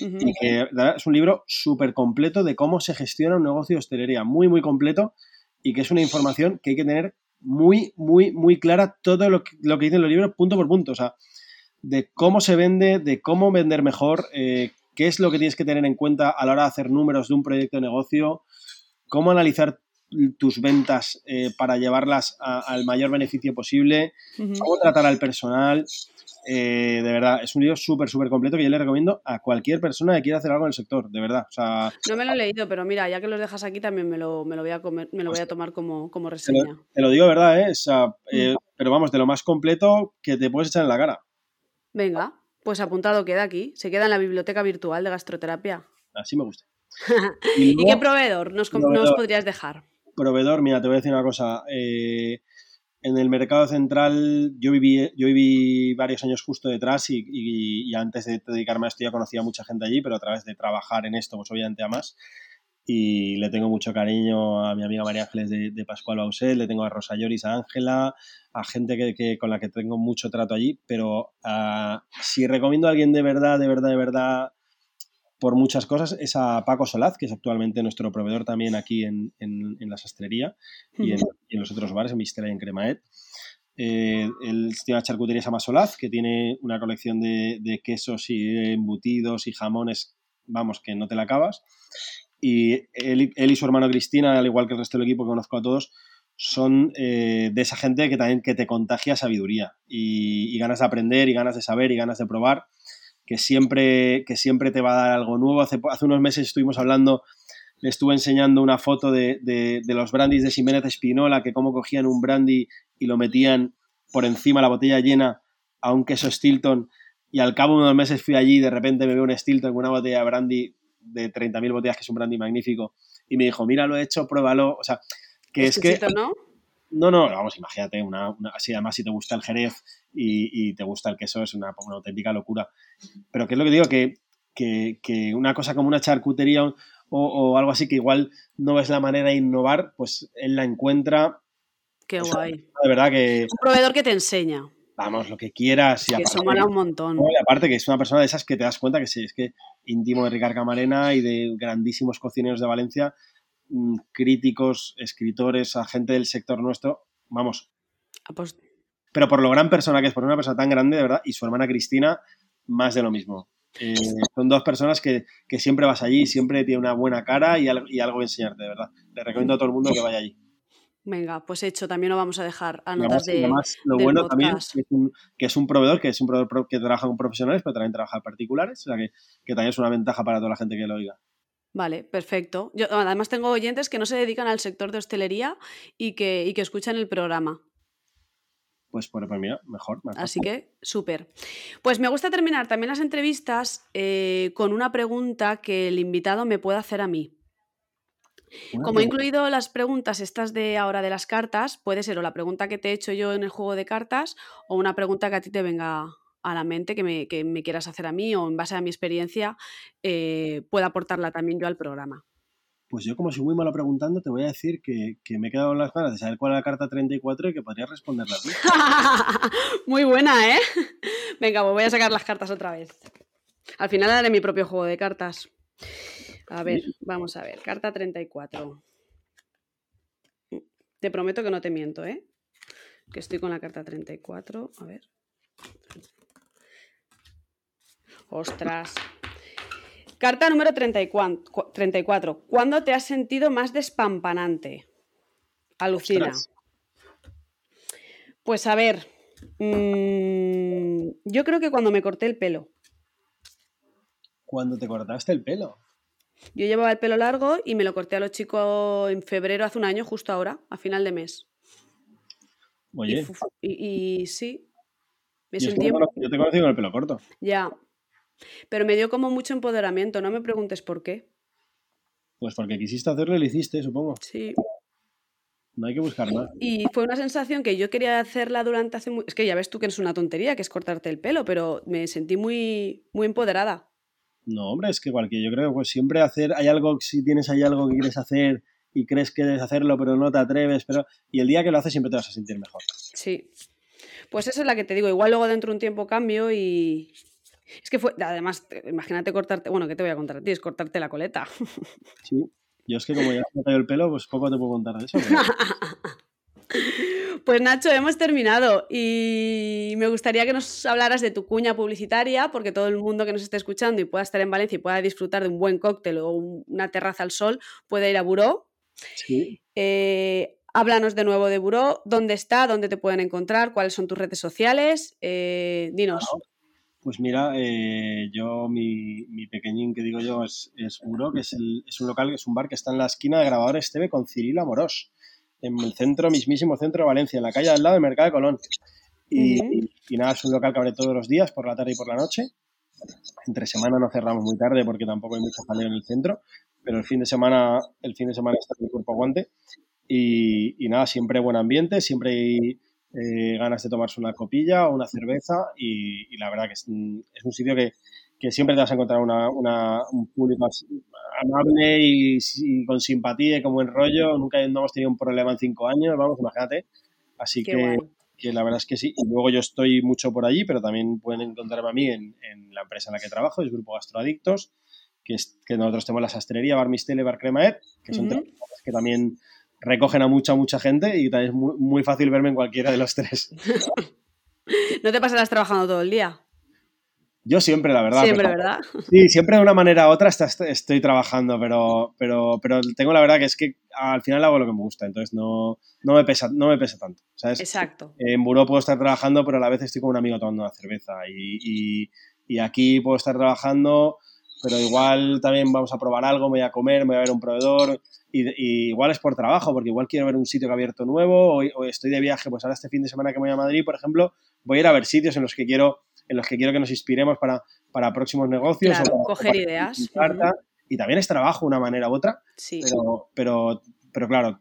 Y que es un libro súper completo de cómo se gestiona un negocio de hostelería, muy, muy completo, y que es una información que hay que tener muy, muy, muy clara todo lo que, lo que dicen los libros, punto por punto. O sea, de cómo se vende, de cómo vender mejor, eh, qué es lo que tienes que tener en cuenta a la hora de hacer números de un proyecto de negocio, cómo analizar tus ventas eh, para llevarlas al mayor beneficio posible, cómo tratar al personal. Eh, de verdad, es un libro súper, súper completo que yo le recomiendo a cualquier persona que quiera hacer algo en el sector, de verdad. no me lo he leído, pero mira, ya que los dejas aquí también me lo, me lo voy a comer, me lo voy a tomar como, como reseña. Te lo, digo verdad, ¿eh? ¿eh? pero vamos, de lo más completo que te puedes echar en la cara. Venga, pues apuntado queda aquí. Se queda en la biblioteca virtual de gastroterapia. Así me gusta. ¿Y, qué proveedor nos, nos podrías dejar? proveedor, mira, te voy a decir una cosa. Eh, en el mercado central yo viví, yo viví varios años justo detrás y, antes de dedicarme a esto ya conocía a mucha gente allí, pero a través de trabajar en esto, pues obviamente a más. Y le tengo mucho cariño a mi amiga María Ángeles de, Pascual Bausel, le tengo a Rosa Lloris, a Ángela, a gente que, con la que tengo mucho trato allí, pero ah, si recomiendo a alguien de verdad, de verdad, de verdad por muchas cosas es a Paco Solaz, que es actualmente nuestro proveedor también aquí en, la sastrería y, en, los otros bares, en Mistela y en Cremaet. Eh, él tiene una charcutería se Solaz, que tiene una colección de, quesos y embutidos y jamones, vamos, que no te la acabas. Y él, y su hermano Cristina, al igual que el resto del equipo que conozco a todos, son eh, de esa gente que también que te contagia sabiduría y, y, ganas de aprender y ganas de saber y ganas de probar que siempre, que siempre te va a dar algo nuevo. Hace, hace unos meses estuvimos hablando, le estuve enseñando una foto de, de, los brandis de Jiménez Espinola, que cómo cogían un brandy y lo metían por encima la botella llena a un queso Stilton y al cabo de unos meses fui allí y de repente me veo un Stilton con una botella de brandy de 30.000 botellas, que es un brandy magnífico, y me dijo, mira, lo he hecho, pruébalo. O sea, que es que... ¿no? No, no, vamos, imagínate, una, así además si te gusta el jerez y, te gusta el queso es una, auténtica locura. Pero ¿qué es lo que digo? Que, una cosa como una charcutería o, algo así que igual no ves la manera de innovar, pues él la encuentra. Qué guay. De verdad que... Un proveedor que te enseña. Vamos, lo que quieras. Y que eso mola un montón. y aparte que es una persona de esas que te das cuenta que sí, es que íntimo de Ricard Camarena y de grandísimos cocineros de Valencia Mm, críticos, escritores, a gente del sector nuestro, vamos. Ah, pues Pero por lo gran persona que es, por una persona tan grande, de verdad, y su hermana Cristina, más de lo mismo. Eh, son dos personas que, siempre vas allí, siempre tiene una buena cara y, algo, que enseñarte, de verdad. Le recomiendo a todo el mundo que vaya allí. Venga, pues hecho, también lo vamos a dejar a notas de. Además, lo bueno también es que es, un, proveedor, que es un proveedor que trabaja con profesionales, pero también trabaja con particulares, o sea que, que también es una ventaja para toda la gente que lo oiga. Vale, perfecto. Yo además tengo oyentes que no se dedican al sector de hostelería y que, que escuchan el programa. Pues por pues mira, mejor. Así que, súper. Pues me gusta terminar también las entrevistas eh, con una pregunta que el invitado me pueda hacer a mí. Como he incluido las preguntas estas de ahora de las cartas, puede ser o la pregunta que te he hecho yo en el juego de cartas o una pregunta que a ti te venga a la mente que me, quieras hacer a mí o en base a mi experiencia eh, pueda aportarla también yo al programa. Pues yo, como soy muy malo preguntando, te voy a decir que, que me he quedado en las ganas de saber cuál es la carta 34 y que podrías responderla. Muy buena, ¿eh? Venga, pues voy a sacar las cartas otra vez. Al final haré mi propio juego de cartas. A ver, vamos a ver. Carta 34. Te prometo que no te miento, ¿eh? Que estoy con la carta 34. A ver. Ostras. Carta número 34. 34. ¿Cuándo te has sentido más despampanante? Alucina. Ostras. Pues a ver. mm, yo creo que cuando me corté el pelo. Cuando te cortaste el pelo. Yo llevaba el pelo largo y me lo corté a los chicos en febrero hace un año, justo ahora, a final de mes. Oye, y- y sí, me yo, sentí yo te conocí con el pelo corto. ya. Pero me dio como mucho empoderamiento, no me preguntes por qué. Pues porque quisiste hacerlo y lo hiciste, supongo. Sí. No hay que buscar más. Y fue una sensación que yo quería hacerla durante hace muy... Es que ya ves tú que es una tontería, que es cortarte el pelo, pero me sentí muy, muy empoderada. No, hombre, es que cualquier, yo creo que pues siempre hacer, hay algo, si tienes ahí algo que quieres hacer y crees que debes hacerlo, pero no te atreves, pero y el día que lo haces siempre te vas a sentir mejor. Sí. Pues esa es la que te digo. Igual luego dentro de un tiempo cambio y... Es que fue... Además, te- imagínate cortarte... Bueno, ¿qué te voy a contar a ti? Es cortarte la coleta. Sí. Yo es que como ya me cayó el pelo, pues poco te puedo contar de eso. pero- Pues Nacho, hemos terminado y me gustaría que nos hablaras de tu cuña publicitaria, porque todo el mundo que nos esté escuchando y pueda estar en Valencia y pueda disfrutar de un buen cóctel o un- una terraza al sol, puede ir a Buró. Sí. Eh, háblanos de nuevo de Buró, dónde está, dónde te pueden encontrar, cuáles son tus redes sociales. Eh, dinos. Pues mira, eh, yo, mi, mi pequeñín que digo yo es, es Uro, que es, el- es un local, es un bar que está en la esquina de Grabadores TV con Cirilo Amorós, en el centro, mismísimo centro de Valencia, en la calle al lado del Mercado de Colón. Y, Ujú. y nada, es un local que abre todos los días, por la tarde y por la noche. Entre semana no cerramos muy tarde porque tampoco hay mucho jaleo en el centro, pero el fin de semana, el fin de semana está el cuerpo aguante. Y, y nada, siempre buen ambiente, siempre hay eh, ganas de tomarse una copilla o una cerveza y, y la verdad que es un sitio que, que siempre te vas a encontrar una, una- un público amable y, y con simpatía y con buen rollo. Nunca no hemos tenido un problema en cinco años, vamos, imagínate. Así Qué que, que la verdad es que sí. Y luego yo estoy mucho por allí, pero también pueden encontrarme a mí en, en la empresa en la que trabajo, es Grupo Gastroadictos, que, es, que nosotros tenemos la sastrería Bar Mistel y Bar Cremaet, que son Ujú. tres locales que también recogen a mucha, mucha gente y también es muy, muy fácil verme en cualquiera de los tres. No te pasarás trabajando todo el día. Yo siempre, la verdad. Siempre, pero- ¿verdad? Sí, siempre de una manera u otra está- estoy trabajando, pero, pero, pero tengo la verdad que es que al final hago lo que me gusta, entonces no, no, me, pesa, no me pesa tanto. ¿sabes? Exacto. En Buró puedo estar trabajando, pero a la vez estoy con un amigo tomando una cerveza. Y, y- y aquí puedo estar trabajando, pero igual también vamos a probar algo, me voy a comer, me voy a ver un proveedor. Y, y igual es por trabajo, porque igual quiero ver un sitio que ha abierto nuevo, o, o estoy de viaje, pues ahora este fin de semana que me voy a Madrid, por ejemplo, voy a ir a ver sitios en los que quiero, en los que quiero que nos inspiremos para, para próximos negocios. Claro, o para- coger para ideas. carta. Y también es trabajo, una manera u otra, Sí. pero, pero, pero claro,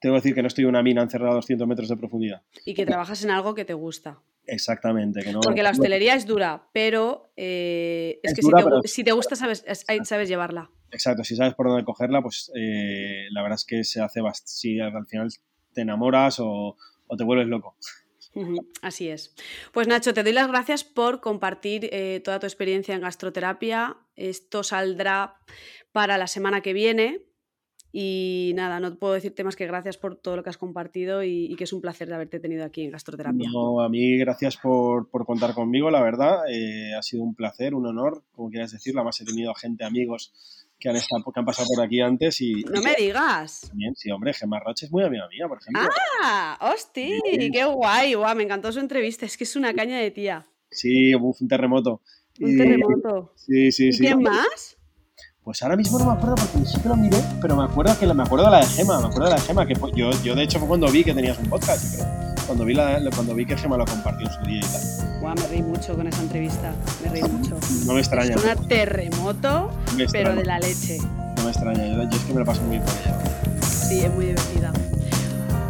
tengo que decir que no estoy en una mina encerrada a 200 metros de profundidad. Y que trabajas en algo que te gusta. Exactamente. Que no, Porque la hostelería es dura, pero eh, es, Es que dura, si, te, pero- si te gusta, sabes, sabes llevarla. Exacto, si sabes por dónde cogerla, pues eh, la verdad es que se hace bastante. Si al final te enamoras o, o te vuelves loco. Así es. Pues Nacho, te doy las gracias por compartir eh, toda tu experiencia en gastroterapia. Esto saldrá para la semana que viene. Y nada, no puedo decirte más que gracias por todo lo que has compartido y, y que es un placer de haberte tenido aquí en gastroterapia. No, a mí, gracias por, por contar conmigo, la verdad. eh, ha sido un placer, un honor, como quieras decirlo. Además, he tenido gente, amigos que han, estado, que han pasado por aquí antes y. No me digas. También, sí, hombre, Gemma Roche es muy amiga mía, por ejemplo. ¡Ah! ¡Hosti! Sí. ¡Qué guay! Guau, me encantó su entrevista. Es que es una caña de tía. Sí, hubo un terremoto. Un Y- terremoto. Sí, sí, ¿Y sí. quién más? Pues ahora mismo no me acuerdo porque sí que lo miré, pero me acuerdo que la- me acuerdo de la de Gema, me acuerdo de la de Gema, que yo, yo de hecho fue cuando vi que tenías un podcast, yo creo. Cuando vi, la, cuando vi que Gema lo compartió en su día y tal. Guau, me reí mucho con esa entrevista. Me reí mucho. No me extraña, Es una terremoto, me pero de la leche. no me extraña. Yo, yo es que me lo paso muy bien con ella. Sí, es muy divertida.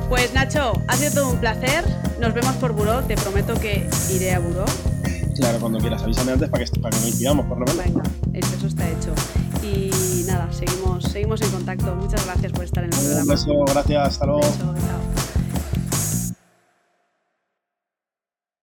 Pues Nacho, ha sido todo un placer. Nos vemos por Buró. Te prometo que iré a Buró. Claro, cuando quieras, avísame antes para que, para que nos inspiramos, por lo menos. Venga, eso está hecho. Y nada, seguimos, seguimos en contacto. Muchas gracias por estar en el Un programa. beso, gracias, hasta luego. Beso, chao.